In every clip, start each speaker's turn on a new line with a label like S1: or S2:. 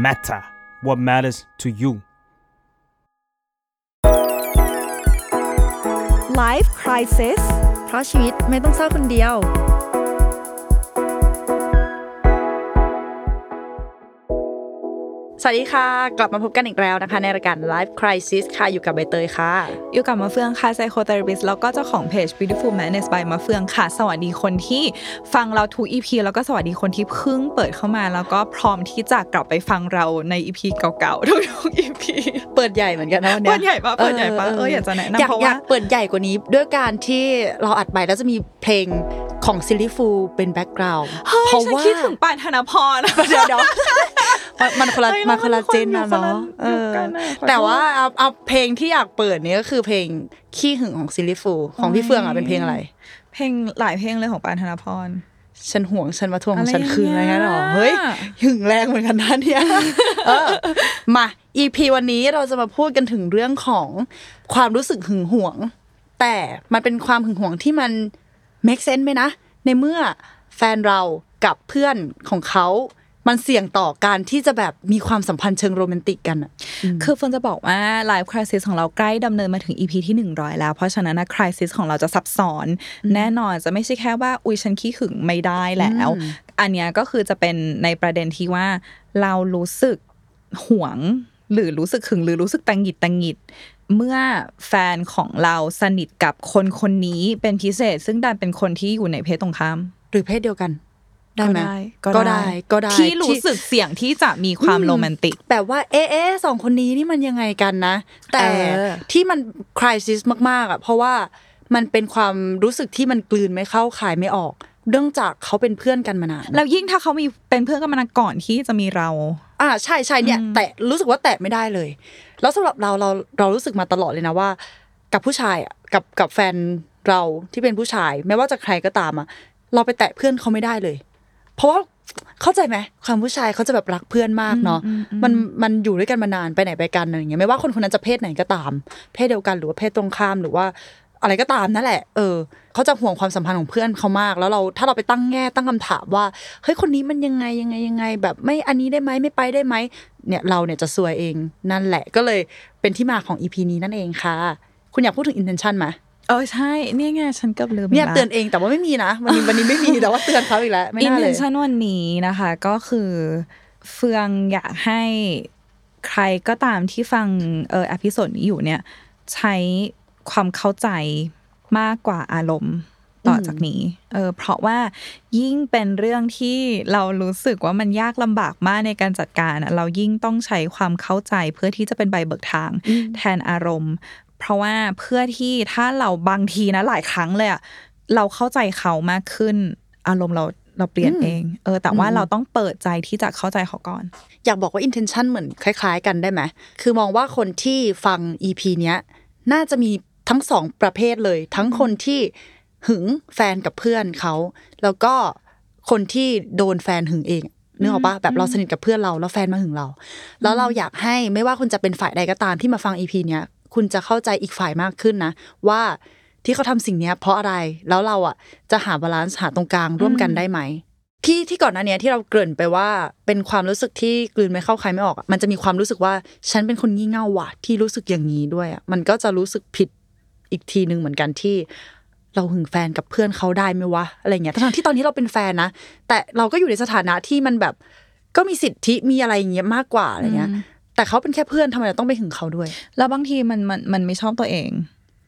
S1: matter what matters to you
S2: Life Crisis เพราะชีวิตไม่ต้องเศร้าคนเดียว สวัสดีค่ะ กลับมาพบกันอีกแล้วนะคะ ในรายการ Life Crisis ค่ะ อยู่กับใบเตยค่ะ
S3: อยู่กับมาเฟืองค่ะ psychotherapist แล้วก็เจ้าของเพจ Beautiful Madness by มาเฟืองค่ะ สวัสดีคนที่ฟังเราทุก EP แล้วก็สวัสดีคนที่เพิ่งเปิดเข้ามา แล้วก็พร้อมที่จะกลับไปฟังเราใน EP เก่าๆทุกๆ EP
S2: เปิดใหญ่เหมือนกันนะวันนี้
S3: เปิดใหญ่ปะเปิดใหญ่ปะเอออยากจะแนะนำ
S2: อยาก
S3: เพราะ
S2: อยา
S3: ว่า
S2: กเปิดใหญ่กว่านี้ด้วยการที่เราอัดไปแล้วจะมีเพลงของซิลลี่ฟูเป็นแบ็กกราวด์
S3: เฮ้ย
S2: เพราะ
S3: ฉัน
S2: ว่า
S3: คิดถึงปานธนพร
S2: เดี๋ยวเดี๋ยว มันมันคนละ
S3: เฮ้ย
S2: มันคนละ
S3: เรา
S2: เจน
S3: คน
S2: นะ
S3: คนละ
S2: เนาะเอ
S3: ยุค
S2: อ
S3: กันอะขอโทษ
S2: แต่ว่าเอาเอาเพลงที่อยากเปิดเนี่ยก็คือเพลงขี้หึงของซิลลี่ฟูของพี่เฟืองอะเป็นเพลงอะไร
S3: เพลงหลายเพลงเลยของปานธนพร
S2: ฉันห่วงฉันมาทวงของฉัน
S3: อะไร
S2: คืนอะไรเงี้ยหรอ
S3: เนี่ย
S2: เฮ้ยหึงแรงเหมือนกันนะเนี่ยเออมา EP วันนี้เราจะมาพูดกันถึงเรื่องของความรู้สึกหึงหวง แต่มันเป็นความหึงหวงที่มัน make sense ไหมนะในเมื่อแฟนเรากับเพื่อนของเขา มันเสี่ยงต่อการที่จะแบบมีความสัมพันธ์เชิงโรแมนติกกันอะ
S3: คือเฟิร์นจะบอกว่า Life Crisis ของเราใกล้ดำเนินมาถึง EP ที่ 100 แล้ว เพราะฉะนั้นนะ Crisis ของเราจะซับซ้อน แน่นอนจะไม่ใช่แค่ว่า อุ้ยฉันขี้หึงไม่ได้แล้ว อันเนี้ยก็คือจะเป็นในประเด็นที่ว่าเรารู้สึกหวง หรือรู้สึกหึงหรือรู้สึกตังหงิดตังหงิดเมื่อแฟนของเราสนิทกับคนคนนี้เป็นพิเศษ ซึ่งดันเป็นคนที่อยู่ในเพศตรงข้าม
S2: หรือเพศเดียวกัน ได้ไหม
S3: ก็
S2: ก็ได้ก็ได้
S3: ที่รู้สึกเสี่ยงที่จะมีความโรแมนติก
S2: แบบว่าเอ๊ะเอ๊ะสองคนนี้นี่มันยังไงกันนะ แต่
S3: เออ
S2: ที่มันคริสิสมากๆอะเพราะว่ามันเป็นความรู้สึกที่มันกลืนไม่เข้าขายไม่ออกเนื่องจากเขาเป็นเพื่อนกันมานาน
S3: แล้วยิ่งถ้าเขามีเป็นเพื่อนกันมานานก่อนที่จะมีเรา
S2: อ่าใช่ใช่เนี่ย แต่รู้สึกว่าแตะไม่ได้เลย แล้วสำหรับเราเราเรารู้สึกมาตลอดเลยนะว่า กับผู้ชายอะกับกับแฟนเราที่เป็นผู้ชาย ไม่ว่าจะใครก็ตามอะเราไปแตะเพื่อนเขาไม่ได้เลย เพราะว่าเข้าใจไหมความผู้ชายเขาจะแบบรักเพื่อนมากเนาะมันมันอยู่ด้วยกันมานานไปไหนไปกันอะไรอย่างเงี้ยไม่ว่าคนคนนั้นจะเพศไหนก็ตาม เพศเดียวกันหรือว่าเพศตรงข้ามหรือว่าอะไรก็ตามนั่นแหละ เออ เขาจะห่วงความสัมพันธ์ของเพื่อนเขามาก แล้วเราถ้าเราไปตั้งแง่ตั้งคำถามว่า เฮ้ย คนนี้มันยังไงยังไงยังไง แบบไม่อันนี้ได้ไหมไม่ไปได้ไหม เนี่ยเราเนี่ยจะซวยเองนั่นแหละ ก็เลยเป็นที่มาของ EP นี้นั่นเองค่ะ คุณอยากพูดถึง intention ไหม
S3: เออใช่เนี่ยไงฉันเกือบลืม
S2: เนี่ย
S3: ไปละ
S2: เตือนเองแต่ว่าไม่มีนะวันนี้วันนี้ไม่มีแต่ว่าเตือนเขาอีกแล้วไม่
S3: intentionนวันนี้นะคะ ก็คือเฟืองอยากให้ใครก็ตามที่ฟัง episode นี้อยู่เนี่ย ใช้ความเข้าใจมากกว่าอารมณ์ต่อจากนี้ เออ เพราะว่ายิ่งเป็นเรื่องที่เรารู้สึกว่ามันยากลำบากมากในการจัดการอะเรายิ่งต้องใช้ความเข้าใจเพื่อที่จะเป็นใบเบิกทาง แทนอารมณ์ เพราะว่าเพื่อที่ถ้าเราบางทีนะหลายครั้งเลยอะเราเข้าใจเขามากขึ้น อารมณ์เราเราเปลี่ยนเอง เออ แต่ว่าเราต้องเปิดใจที่จะเข้าใจเขาก่อน
S2: อยากบอกว่า intention เหมือนคล้าย ๆ กันได้ไหม คือมองว่าคนที่ฟัง EP เนี้ย น่าจะมีทั้งสองประเภทเลย ทั้งคนที่หึงแฟนกับเพื่อนเขา แล้วก็คนที่โดนแฟนหึงเองนึกออกปะแบบเราสนิทกับเพื่อนเราแล้วแฟนมาหึงเรา แล้วเราอยากให้ไม่ว่าคุณจะเป็นฝ่ายใดก็ตามที่มาฟัง EP เนี้ย คุณจะเข้าใจอีกฝ่ายมากขึ้นนะ ว่าที่เขาทำสิ่งเนี้ยเพราะอะไรแล้วเราอะจะหา balance หาตรงกลางร่วมกันได้ไหมที่ที่ก่อนหน้าเนี้ยที่เราเกริ่นไปว่าเป็นความรู้สึกที่กลืนไม่เข้าคายไม่ออกอะมันจะมีความรู้สึกว่าฉันเป็นคนงี่เง่าว่ะที่รู้สึกอย่างนี้ด้วยอะมันก็จะรู้สึกผิดอีกทีหนึ่งเหมือนกันที่ เราหึงแฟนกับเพื่อนเขาได้ไหมวะอะไรเงี้ยทั้งๆที่ตอนนี้เราเป็นแฟนนะแต่เราก็อยู่ในสถานะที่มันแบบก็มีสิทธิมีอะไรอย่างเงี้ยมากกว่าอะไรเงี้ย แต่เขาเป็นแค่เพื่อนทำไมเราต้องไปหึงเขาด้วย
S3: แล้วบางทีมันมันมันไม่ชอบตัวเอง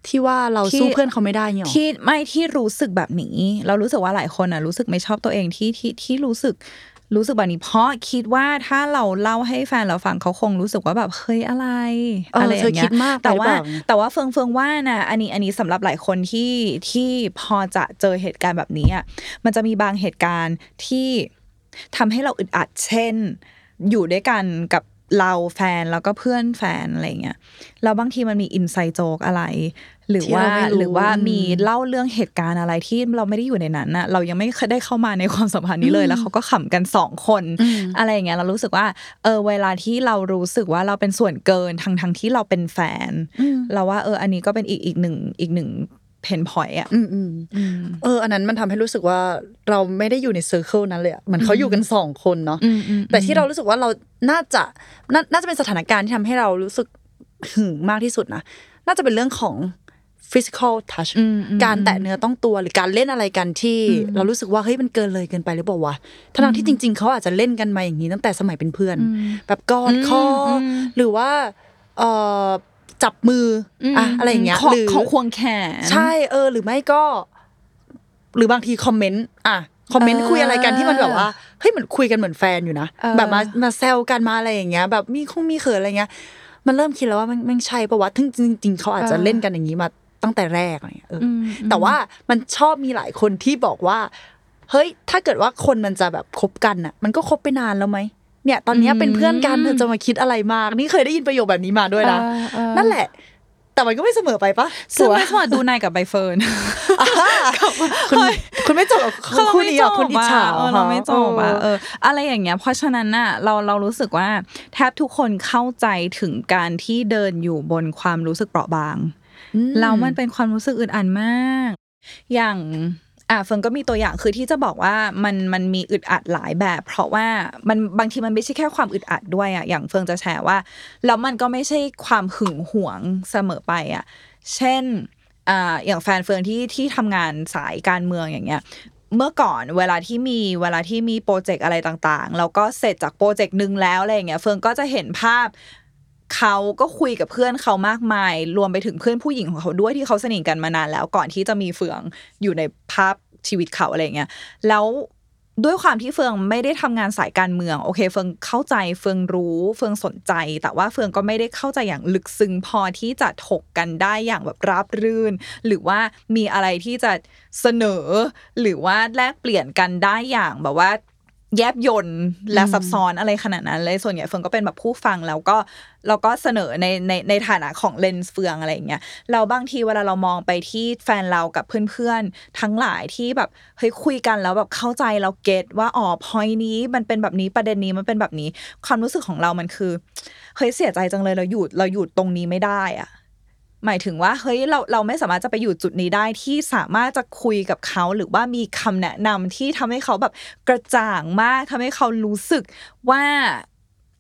S2: ที่ว่าเรา
S3: ที่
S2: สู้เพื่อนเขาไม่ได้เนี่ยหรอ
S3: ที่ไม่ที่รู้สึกแบบนี้ เรารู้สึกว่าหลายคนอะรู้สึกไม่ชอบตัวเองที่ที่ที่รู้สึกรู้สึกแบบนี้เพราะคิดว่าถ้าเราเล่าให้แฟนเราฟังเขาคงรู้สึกว่าแบบเฮ้ยอะไร
S2: เอออ
S3: อะไรอย่างเงี้
S2: เธอคิ
S3: ย
S2: ดมากไป
S3: แต่ว่า
S2: หรือเปล่า
S3: แต่ว่าเฟืองเฟืองว่านะอันนี้อันนี้สำหรับหลายคนที่ที่พอจะเจอเหตุการณ์แบบนี้อะมันจะมีบางเหตุการณ์ที่ทำให้เราอึดอัดเช่น อยู่ด้วยกันกับ เราแฟนแล้วก็เพื่อนแฟนอะไรเงี้ยแล้วบางทีมันมีอินไซโจกอะไร หรือ
S2: ที่
S3: ว่า
S2: เราไม่รู้
S3: หรือว่ามีเล่าเรื่องเหตุการณ์อะไรที่เราไม่ได้อยู่ในนั้นน่ะเรายังไม่เคยได้เข้ามาในความสัมพันธ์นี้เลย แล้วเขาก็ขำกันสองคนอะไรอย่างเงี้ยเรารู้สึกว่าเออเวลาที่เรารู้สึกว่าเราเป็นส่วนเกินทั้งทั้งที่เราเป็นแฟน เราว่าเอออันนี้ก็เป็นอีกอีกหนึ่งอีกหนึ่ง pain point อะ
S2: อืมอืมเออ อันนั้นมันทำให้รู้สึกว่าเราไม่ได้อยู่ใน circle นั้นเลยอะเหมือนเขาอยู่กันสองคนเนาะ
S3: อืมอืม
S2: แต่ที่เรารู้สึกว่าเราน่าจะนาน่าจะเป็นสถานการณ์ที่ทำให้เรารู้สึกหึงมากที่สุดนะน่าจะเป็นเรื่องของ physical touch
S3: อืมอืม
S2: การแตะเนื้อต้องตัวหรือการเล่นอะไรกันที่ เรารู้สึกว่าเฮ้ยมันเกินเลยเกินไปหรือเปล่าวะทั้งๆที่จริง ๆเขาอาจจะเล่นกันมาอย่างนี้ตั้งแต่สมัยเป็นเพื่อน แบบกอดคออหรือว่าเอ่อ จับมือออะอะไรอย่างเงี้ย
S3: ขอ
S2: หรือ
S3: ขอควงแขน
S2: ใช่เออ หรือไม่ก็ หรือบางทีคอมเมนต์อะคอมเมนต์
S3: เออ
S2: คุยอะไรกันที่มันแบบว่าเฮ้ยเหมือนคุยกันเหมือนแฟนอยู่นะ
S3: เออ
S2: แบบมามาแซวกันมาอะไรอย่างเงี้ย แบบมีคงมีเขินอะไรเงี้ย มันเริ่มคิดแล้วว่ามันไม่ใช่ปะวะทึ่งจริง ๆเขาอาจจะเล่นกันอย่างนี้มาตั้งแต่แรกอะไรเงี้ยเอออแต่ว่ามันชอบมีหลายคนที่บอกว่า เฮ้ย ถ้าเกิดว่าคนมันจะแบบคบกันอะ มันก็คบไปนานแล้วไหม เนี่ยตอนเนี้ยเป็นเพื่อนกันเธอจะมาคิดอะไรมาก นี่เคยได้ยินประโยคแบบนี้มาด้วยนะ
S3: เออเออ
S2: นั่นแหละ แต่มันก็ไม่เสมอไปปะ
S3: ซึ่ง
S2: ตัว
S3: ไม่สมัครดูนายกับใบเฟิร์น
S2: คุณคุณไม่จบกับคู่นี้อะคุณอิจฉา
S3: เออเราไม่จบอะเออ อะไรอย่างเงี้ย เพราะฉะนั้นน่ะเราเรารู้สึกว่าแทบทุกคนเข้าใจถึงการที่เดินอยู่บนความรู้สึกเปราะบางแล้วมันเป็นความรู้สึกอึดอัดมาก อย่าง อะเฟิงก็มีตัวอย่างคือที่จะบอกว่ามันมันมีอึดอัดหลายแบบ เพราะว่ามันบางทีมันไม่ใช่แค่ความอึดอัดด้วยอะอย่างเฟิงจะแชร์ว่าแล้วมันก็ไม่ใช่ความหึงหวงเสมอไปอะเช่นอ่าอย่างแฟนเฟิงที่ที่ทำงานสายการเมืองอย่างเงี้ยเมื่อก่อนเวลาที่มีเวลาที่มีโปรเจกต์อะไรต่างๆ แล้วก็เสร็จจากโปรเจกต์หนึ่งแล้วอะไรอย่างเงี้ยเฟิงก็จะเห็นภาพ เขาก็คุยกับเพื่อนเขามากมาย รวมไปถึงเพื่อนผู้หญิงของเขาด้วยที่เขาสนิทกันมานานแล้วก่อนที่จะมีเฟืองอยู่ในภาพชีวิตเขาอะไรเงี้ยแล้วด้วยความที่เฟืองไม่ได้ทำงานสายการเมืองโอเค เฟืองเข้าใจเฟืองรู้เฟืองสนใจ แต่ว่าเฟืองก็ไม่ได้เข้าใจอย่างลึกซึ้งพอที่จะถกกันได้อย่างแบบราบรื่น หรือว่ามีอะไรที่จะเสนอ หรือว่าแลกเปลี่ยนกันได้อย่างแบบว่า แยบยนต์และซับซ้อนอะไรขนาดนั้นเลยส่วนใหญ่เฟืองก็เป็นแบบผู้ฟังแล้วก็เราก็เสนอในในในฐานะของเลนส์เฟืองอะไรอย่างเงี้ยเราบางทีเวลาเรามองไปที่แฟนเรากับเพื่อนๆ ทั้งหลายที่แบบเฮ้ยคุยกันแล้วแบบเข้าใจเราเก็ตว่าอ๋อพอยนี้มันเป็นแบบนี้ประเด็นนี้มันเป็นแบบนี้ ความรู้สึกของเรามันคือเฮ้ยเสียใจจังเลยเราอยู่เราอยู่ตรงนี้ไม่ได้อะ หมายถึงว่าเฮ้ยเราเราไม่สามารถจะไปอยู่จุดนี้ได้ที่สามารถจะคุยกับเขาหรือว่ามีคำแนะนำที่ทำให้เขาแบบกระจ่างมากทำให้เขารู้สึกว่า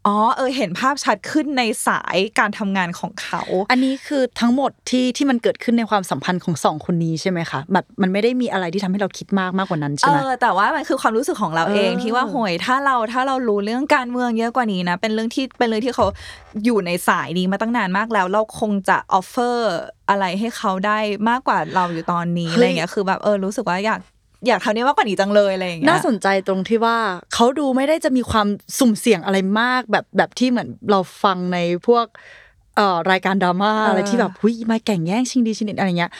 S3: อ๋อเออเห็นภาพชัดขึ้นในสายการทำงานของเขา
S2: อันนี้คือทั้งหมดที่ที่มันเกิดขึ้นในความสัมพันธ์ของสองคนนี้ใช่ไหมคะแบบมันไม่ได้มีอะไรที่ทำให้เราคิดมากมากกว่านั้น
S3: เอ
S2: ใช่ไหม
S3: อแต่ว่ามันคือความรู้สึกของเราเอง
S2: เออ
S3: ที่ว่าโหยถ้าเราถ้าเรารู้เรื่องการเมืองเยอะกว่านี้นะ เป็นเรื่องที่เป็นเรื่องที่เขาอยู่ในสายนี้มาตั้งนานมากแล้ว เราคงจะ offer อะไรให้เขาได้มากกว่าเราอยู่ตอนนี้อะไรเงี้ยคือแบบเออรู้สึกว่าอยาก อยากทำนี้มากกว่านี้จังเลยอะไรอย่างเงี้ย
S2: น่าสนใจตรงที่ว่าเขาดูไม่ได้จะมีความสุ่มเสี่ยงอะไรมาก แบบแบบที่เหมือนเราฟังในพวกเอ่อรายการดราม่า
S3: เอออ
S2: อะไรที่แบบหุยมาแก่งแย่งชิงดีชิงเด็ดอะไรเงี้ย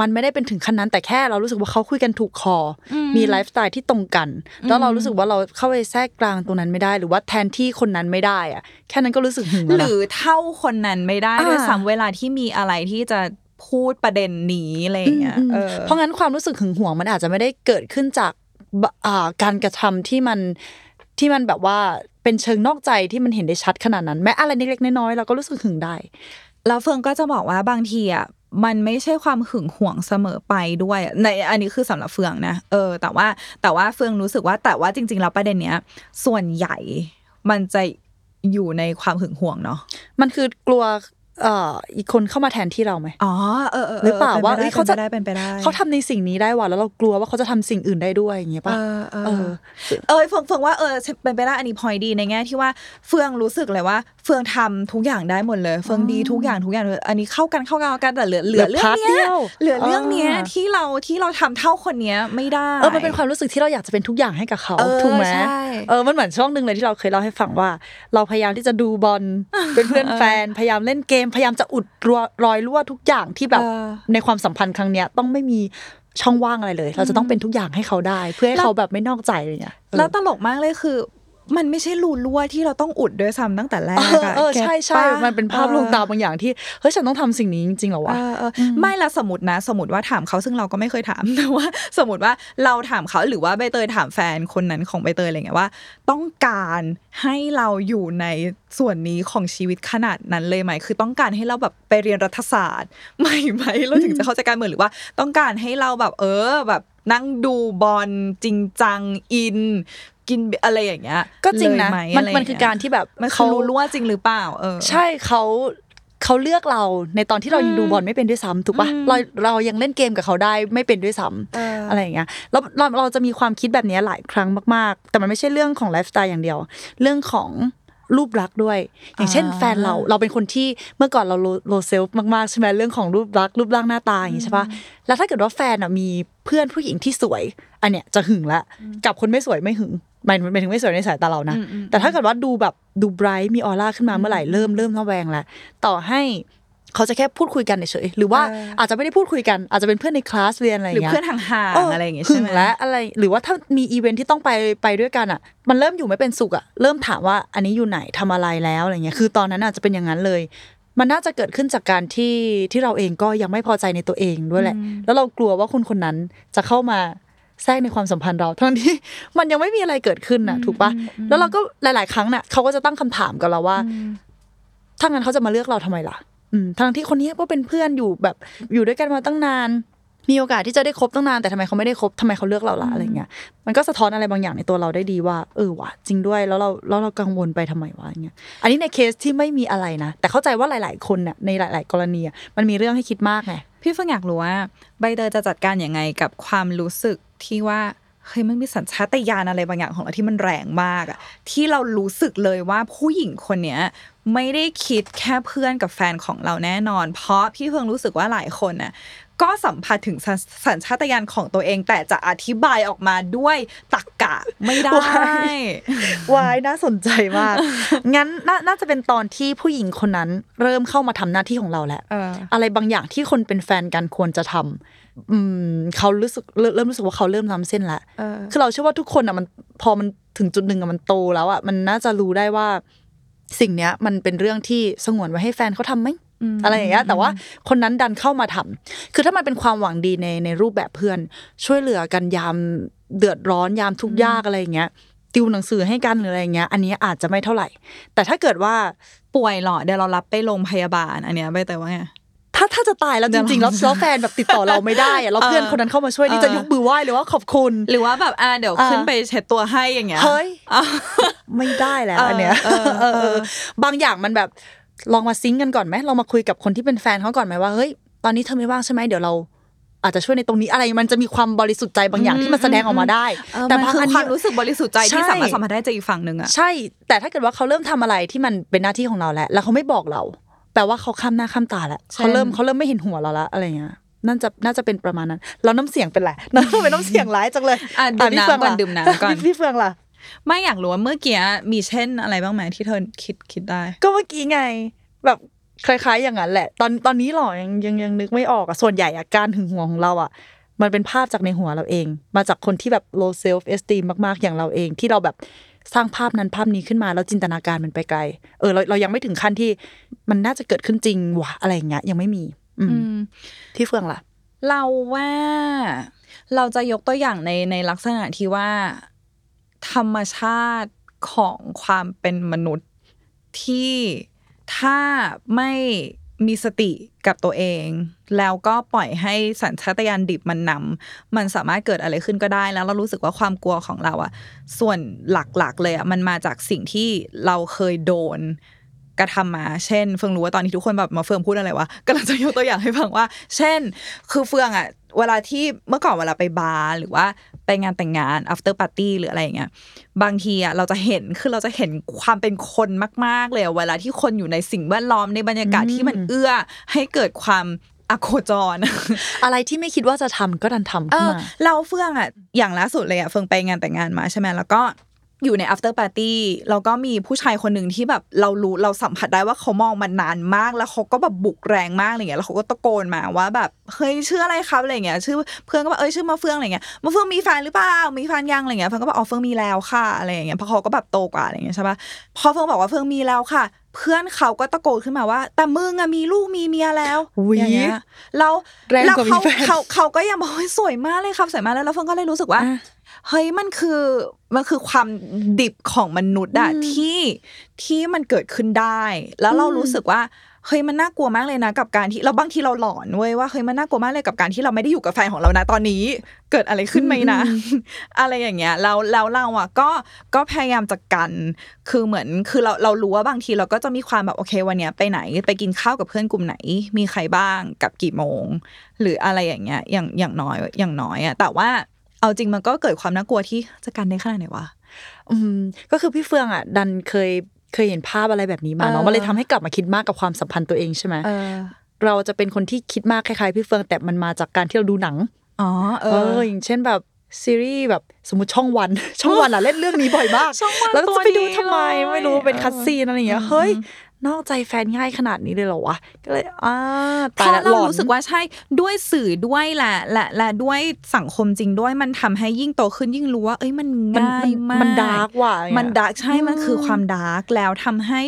S2: มันไม่ได้เป็นถึงขั้นนั้นแต่แค่เรารู้สึกว่าเขาคุยกันถูกคออมีไลฟ์สไตล์ที่ตรงกัน แล้วเรารู้สึกว่าเราเข้าไปแทรกกลางตรงนั้นไม่ได้ หรือว่าแทนที่คนนั้นไม่ได้อะแค่นั้นก็รู้สึกหึงแล้ว
S3: ห
S2: นะ
S3: รือเท่าคนนั้นไม่ได้
S2: อ่า
S3: ด้วยซ้ำเวลาที่มีอะไรที่จะ พูดประเด็นนี้อะไรอย่างเงี้ย
S2: อืม
S3: เออ
S2: เพราะงั้นความรู้สึกหึงหวงมันอาจจะไม่ได้เกิดขึ้นจากบอ่าการกระทำที่มันที่มันแบบว่าเป็นเชิงนอกใจที่มันเห็นได้ชัดขนาดนั้น แม้อะไรเล็กๆน้อยๆเราก็รู้สึกหึงได้
S3: แล้วเฟิงก็จะบอกว่าบางทีอะมันไม่ใช่ความหึงหวงเสมอไปด้วยในอันนี้คือสำหรับเฟืองนะเออ แต่ว่าแต่ว่าเฟืองรู้สึกว่าแต่ว่าจริง ๆ แล้วประเด็นเนี้ย ส่วนใหญ่มันจะอยู่ในความหึงหวงเนาะ
S2: มันคือกลัว เอ่ออีกคนเข้ามาแทนที่เราไหม
S3: อ๋อเออเออ
S2: หรือเปล่าว่า
S3: ป็นไป
S2: เอ้
S3: ได้
S2: ยเขาจะ
S3: เป็นไปได้
S2: เขาทำในสิ่งนี้ได้ว่ะแล้วเรากลัวว่าเขาจะทำสิ่งอื่นได้ด้วยอย่างเงี้ย
S3: เอ
S2: ป่ะ
S3: อเอ
S2: เอ
S3: อ
S2: อ
S3: เออเฟืองเฟืองว่าเออเป็นไปได้อันนี้พอยดีในแง่ที่ว่าเฟืองรู้สึกเลยว่า เฟืองทำทุกอย่างได้หมดเลย เฟืองดีทุกอย่างทุกอย่างเลยอันนี้เข้ากันเข้ากันเข้ากันแต่เหลือเหลือ
S2: เหลื
S3: เรื่
S2: อ
S3: อง
S2: พาร์ท
S3: เนี้
S2: เดี
S3: ย
S2: ยว
S3: เหลือเรื่องเนี้ย
S2: อ่า
S3: ที่เราที่เราทำเท่าคนเนี้ยไม่ได้
S2: เออมันเป็นความรู้สึกที่เราอยากจะเป็นทุกอย่างให้กับเขา
S3: เออ
S2: ถูกไหม
S3: ใช่
S2: เออมันเหมือนช่วงหนึ่งเลยที่เราเคยเล่าให้ฟังว่า เราพยายามที่จะดูบอลเป็นเพื่อนแฟนพยายามเล่นเกมพยายามจะอุดรัวรอยรั่วทุกอย่างที่แบบ
S3: เออ
S2: ในความสัมพันธ์ครั้งเนี้ยต้องไม่มีช่องว่างอะไรเลย เราจะต้องเป็นทุกอย่างให้เขาได้ เพื่อให้เขาแบบไม่นอกใจอะไรเงี้ยเออ
S3: แล้วตลกมากเลยคือ มันไม่ใช่รูรั่วที่เราต้องอุดด้วยซ้ำตั้งแต่แรก
S2: เออ
S3: อะ
S2: เออ
S3: เก็ต
S2: ใช่ใช่
S3: ปะ
S2: มันเป็นภาพลวงตา
S3: เออ
S2: บางอย่างที่เฮ้ยฉันต้องทำสิ่งนี้จริงๆเหรอวะ
S3: เออเออไม่ละสมมตินะ สมมติว่าถามเขาซึ่งเราก็ไม่เคยถามแต่ว่า สมมติว่าเราถามเขาหรือว่าใบเตยถามแฟนคนนั้นของใบเตยอะไรเงี้ยว่า ต้องการให้เราอยู่ในส่วนนี้ของชีวิตขนาดนั้นเลยไหม คือต้องการให้เราแบบไปเรียนรัฐศาสตร์ไม่ไหมเราถึงจะเข้าใจการเมืองหรือว่า ต้องการให้เราแบบเออแบบนั่งดูบอลจริงจังอิน กินอะไรอย่างเงี้ย
S2: ก็จริงนะ
S3: เลยไห
S2: มันะ
S3: ไมั
S2: นคือการที่แบบ
S3: มัน
S2: เขา
S3: เขารู้รั่วจริงหรือเปล่า เออ
S2: ใช่เขาเขาเลือกเราในตอนที่เรายังดูบอลไม่เป็นด้วยซ้ำถูกปะ
S3: อืม
S2: เราเรายังเล่นเกมกับเขาได้ไม่เป็นด้วยซ้ำ
S3: เอออ
S2: อะไรอย่างเงี้ยแล้วเราเราจะมีความคิดแบบนี้หลายครั้งมากๆ แต่มันไม่ใช่เรื่องของไลฟ์สไตล์อย่างเดียว เรื่องของรูปลักษณ์ด้วย อย่างเช่น
S3: อ่า
S2: แฟนเราเราเป็นคนที่เมื่อก่อนเรา low self มากๆใช่ไหมเรื่องของรูปลักษณ์รูปร่างหน้าตาอย่างงี้ใช่ปะแล้วถ้าเกิดว่าแฟนอะมีเพื่อนผู้หญิงที่สวย อันเนี้ยจะหึงละกับคนไม่สวยไม่หึง หมายหมายถึงไม่สวยในสายตาเรานะ
S3: อืมอืม
S2: แต่ถ้าเกิดว่าดูแบบดู bright มีออร่าขึ้นมาเมื่อไหร่เริ่มเริ่มระแวงแล้วต่อให้เขาจะแค่พูดคุยกันเฉยๆหรือว่า
S3: เอออ
S2: อาจจะไม่ได้พูดคุยกันอาจจะเป็นเพื่อนในคลาสเรียนอะไรอ
S3: หรื
S2: ย่าง
S3: อ
S2: เงี้ยหรือ
S3: เพื่อนห่างๆอะไรอย่างเงี้ย
S2: หึง
S3: ใช่
S2: ง
S3: ไหม
S2: และอะไรหรือว่าถ้ามีอีเวนท์ที่ต้องไปไปด้วยกันอะ มันเริ่มอยู่ไม่เป็นสุขอะเริ่มถามว่าอันนี้อยู่ไหนทำอะไรแล้วอะไรเงี้ยคือตอนนั้นอาจจะเป็นอย่างนั้นเลย มันน่าจะเกิดขึ้นจากการที่ที่เราเองก็ยังไม่พอใจในตัวเองด้วยแหละ แล้วเรากลัวว่าคนคนนั้นจะเข้ามา แทรกในความสัมพันธ์เราทั้งที่มันยังไม่มีอะไรเกิดขึ้นน่ะ ถูกปะแล้วเราก็หลาย ๆ ครั้งน่ะเขาก็จะตั้งคำถามกับเราว่าถ้างั้นเขาจะมาเลือกเราทำไมล่ะอืมทั้งที่คนนี้ก็เป็นเพื่อนอยู่แบบอยู่ด้วยกันมาตั้งนาน มีโอกาสที่จะได้คบตั้งนานแต่ทำไมเขาไม่ได้คบทำไมเขาเลือกเราล่ะอะไรเงี้ยมันก็สะท้อนอะไรบางอย่างในตัวเราได้ดีว่า เออว่ะจริงด้วยแล้วเราแล้วเรากังวลไปทำไมวะอย่างเงี้ยอันนี้ในเคสที่ไม่มีอะไรนะแต่เข้าใจว่าหลาย ๆ คนเนี่ยในหลาย ๆ กรณีอะมันมีเรื่องให้คิดมากไง
S3: พี่เฟิงอยากรู้ว่าใบเตยจะจัดการยังไงกับความรู้สึก ที่ว่าเฮ้ยมันมีสัญชาตญาณอะไรบางอย่างของเราที่มันแรงมากอะที่เรารู้สึกเลยว่าผู้หญิงคนเนี้ยไม่ได้คิดแค่เพื่อนกับแฟนของเราแน่นอน เพราะพี่เฟิงรู้สึกว่าหลายคนน่ะก็สัมผัสถึงสัญสัญชาตญาณของตัวเอง แต่จะอธิบายออกมาด้วยตรรกะไม่ได้
S2: ว้ายวายน่าสนใจมาก งั้นนาน่าจะเป็นตอนที่ผู้หญิงคนนั้นเริ่มเข้ามาทำหน้าที่ของเราแหละ
S3: เออ
S2: อะไรบางอย่างที่คนเป็นแฟนกันควรจะทำ อืมเขารู้สึกเริ่มเริ่มรู้สึกว่าเขาเริ่มล้ำเส้นละ
S3: เออ
S2: คือเราเชื่อว่าทุกคนอะมันพอมันถึงจุดหนึ่งอะมันโตแล้วอะมันน่าจะรู้ได้ว่า สิ่งเนี้ย มันเป็นเรื่องที่สงวนไว้ให้แฟนเขาทำไหมอะไรอย่างเงี้ยแต่ว่าคนนั้นดันเข้ามาทำคือถ้ามันเป็นความหวังดีในในรูปแบบเพื่อน ช่วยเหลือกันยามเดือดร้อนยามทุกข์ยากอะไรอย่างเงี้ย ติวหนังสือให้กันหรืออะไรอย่างเงี้ย อันนี้อาจจะไม่เท่าไหร่ แต่ถ้าเกิดว่า
S3: ป่วยเหรอเดี๋ยวเรารับไปโรงพยาบาล อันเนี้ยใบเตยว่าไง
S2: ถ้าถ้าจะตายแล้ว
S3: เดี๋
S2: จ
S3: ยว
S2: ริงๆแล้ว
S3: เรา
S2: แล้วแฟนแบบติดต่อเราไม่ได้อะแล้วเพื่อนคนนั้นเข้ามาช่วยนี่
S3: เออ
S2: จะยกมือไหว้เลยว่าขอบคุณ
S3: หรือว่าแบบอ่าเดี๋ยว
S2: อ่า
S3: ขึ้นไปเช็ดตัวให้อย่างเงี้ย
S2: เฮ้ย
S3: อะ
S2: ไม่ได้แล้ว
S3: เออ
S2: อันเนี้ย
S3: เออ
S2: เออ
S3: เออ
S2: เออบางอย่างมันแบบลองมาซิงก์กันก่อนไหมลองมาคุยกับคนที่เป็นแฟนเขาก่อนไหมว่าเฮ้ยตอนนี้เธอไม่ว่างใช่ไหมเดี๋ยวเราอาจจะช่วยในตรงนี้อะไรมันจะมีความบริสุทธิ์ใจบางอย่างที่มันแสดงออกมาได้
S3: เออ
S2: แต่
S3: มัน
S2: บาง
S3: คือ
S2: อัน
S3: ความ
S2: เนี้ย
S3: รู้สึกบริสุทธิ์ใจที่
S2: ใช่
S3: สามารถสัมผัสได้จากอีกฝั่งหนึ่งอะ
S2: ใช่ แต่ถ้าเกิดว่าเขาเริ่มทำอะไรที่มันเป็นหน้าที่ของเราแล้ว แล้วเขาไม่บอกเราแป ลว่าเขาข้ามหน้าข้ามตาแล้ว
S3: เช่น
S2: เขาเริ่มเขาเริ่มไม่เห็นหัวเราละอะไรเงี้ยน่าจะน่าจะเป็นประมาณนั้นแล้วน้ำเสียงเป็นไรน้ำเป็นน้ำเสียงร้ายจังเลย
S3: อะดื่ม
S2: พี่เฟือง
S3: น้ำก่อน
S2: ล่ะ
S3: ดื่มน้ำก่อน
S2: พี่พี่เฟืองล่ะ
S3: ไม่อยากรู้ว่าเมื่อกี้มีเช่นอะไรบ้างไหมที่เธอคิดคิดได้
S2: ก็เมื่อกี้ไง แบบคล้ายๆ อย่างนั้นแหละ ตอนตอนนี้หรอยังยังยังนึกไม่ออกอะส่วนใหญ่อะการหึงหวงของเราอะมันเป็นภาพจากในหัวเราเอง มาจากคนที่แบบ low self esteem มากๆอย่างเราเองที่เราแบบ สร้างภาพนั้นภาพนี้ขึ้นมาแล้วจินตนาการมันไปไกล เออเราเรายังไม่ถึงขั้นที่มันน่าจะเกิดขึ้นจริงวะอะไรอย่างเงี้ยยังไม่มี อืม
S3: อืม
S2: ที่เฟืองล่ะ
S3: เราว่าเราจะยกตัวอย่างในในลักษณะที่ว่า ธรรมชาติของความเป็นมนุษย์ที่ถ้าไม่ มีสติกับตัวเอง แล้วก็ปล่อยให้สัญชาตญาณดิบมันนำมันสามารถเกิดอะไรขึ้นก็ได้ แล้วเรารู้สึกว่าความกลัวของเราอะส่วนหลักๆเลยอะมันมาจากสิ่งที่เราเคยโดนกระทำมา เช่น เฟืองรู้ว่าตอนนี้ทุกคนแบบมาเฟืองพูดอะไรวะกำลังจะยกตัวอย่างให้ฟังว่า เช่น คือเฟืองอะเวลาที่เมื่อก่อนเวลาไปบาร์หรือว่า ไปงานแต่งงาน after party หรืออะไรอย่างเงี้ยบางทีอะเราจะเห็นคือเราจะเห็นความเป็นคนมาก ๆ เลยอะเวลาที่คนอยู่ในสิ่งแวดล้อมในบรรยากาศที่มันเอื้อให้เกิดความอโคจร
S2: อะไรที่ไม่คิดว่าจะทำก็ดันทำ
S3: เอ
S2: ขึ้น
S3: อ
S2: มา
S3: เราเฟื่องอะอย่างล่าสุดเลยอะเฟื่องไปงานแต่งงานมาใช่ไหมแล้วก็ อยู่ใน after party แล้วก็มีผู้ชายคนหนึ่งที่แบบเรารู้เราสัมผัสได้ว่าเขามองมันนานมาก แล้วเขาก็แบบบุกแรงมากอะไรเงี้ยแล้วเขาก็ตะโกนมาว่าแบบเฮ้ยชื่ออะไรครับอะไรเงี้ยชื่อเพื่อนก็บอกเอ้ยชื่อมาเฟืองอะไรเงี้ยมาเฟืองมีแฟนหรือเปล่ามีแฟนยังอะไรเงี้ยเฟืองก็บอกอ๋อเฟืองมีแล้วค่ะอะไรอย่างเงี้ยเพราะเขาก็แบบโตกว่าอะไรเงี้ยใช่ปะพอเฟืองบอกว่าเฟืองมีแล้วค่ะ เพื่อนเขาก็ตะโกนขึ้นมาว่า แต่มึงอะมีลูกมีเมียแล้ว
S2: อุ๊ย
S3: อย่างเงี้ยแล้ว
S2: แรง
S3: แล้ว
S2: กว่ามี
S3: เขา
S2: แฟน
S3: เขาเขาก็ยังบอกว่าสวยมากเลยครับสวยมากแล้วแล้วเฟืองก็เลยรู้สึกว่า
S2: อะ
S3: เฮ้ยมันคือมันคือความดิบของมนุษย์อะที่ที่มันเกิดขึ้นได้ แล้วเรารู้สึกว่าเฮ้ยมันน่ากลัวมากเลยนะกับการที่เราบางทีเราหลอนเว้ยว่าเฮ้ยมันน่ากลัวมากเลยกับการที่เราไม่ได้อยู่กับแฟนของเรานะตอนนี้ เกิดอะไรขึ้นไหมนะ อะไรอย่างเงี้ยแล้วแล้วเราอะก็ก็พยายามจะกัน คือเหมือนคือเราเรารู้ว่าบางทีเราก็จะมีความแบบโอเควันเนี้ยไปไหนไปกินข้าวกับเพื่อนกลุ่มไหน มีใครบ้างกับกี่โมง หรืออะไรอย่างเงี้ยอย่างอย่างน้อยอย่างน้อยอะแต่ว่า เอาจริงมันก็เกิดความน่ากลัวที่จะกันได้ขนาดไหนวะ
S2: อืมก็คือพี่เฟืองอะ ดันเคยเคยเห็นภาพอะไรแบบนี้มา
S3: เอ
S2: เนาะ
S3: อ
S2: มันเลยทำให้กลับมาคิดมากกับความสัมพันธ์ตัวเองใช่ไหม
S3: เออ
S2: เราจะเป็นคนที่คิดมากคล้ายๆพี่เฟืองแต่มันมาจากการที่เราดูหนัง
S3: อ๋อเอ
S2: เอ
S3: อ
S2: ออย่างเช่นแบบซีรีส์แบบสมมติช่องวัน ช่องวันอะเล่นเรื่องนี้บ่อยมาก
S3: ช่องวัน
S2: แล้วก็จะไปดู
S3: ตัวนี้
S2: ทำไม
S3: เลย
S2: ไม่รู้เป็นคัดซีนอะไรอย่างเงี้ย
S3: อืม
S2: เฮ้ย นอกใจแฟนง่ายขนาดนี้เลยเหรอวะก็เลยอ่า
S3: เพ
S2: ตาย
S3: ราะ
S2: ละห
S3: เรา
S2: ลอน
S3: รู้สึกว่าใช่ด้วยสื่อด้วยแหละและและด้วยสังคมจริงด้วยมันทำให้ยิ่งโตขึ้นยิ่งรู้ว่า เอ้ยมัน
S2: มัน
S3: ง่ายมาก
S2: มันดาร์กว่ะ
S3: มันดาร์กใช่มันคือความดาร์กแล้วทำให้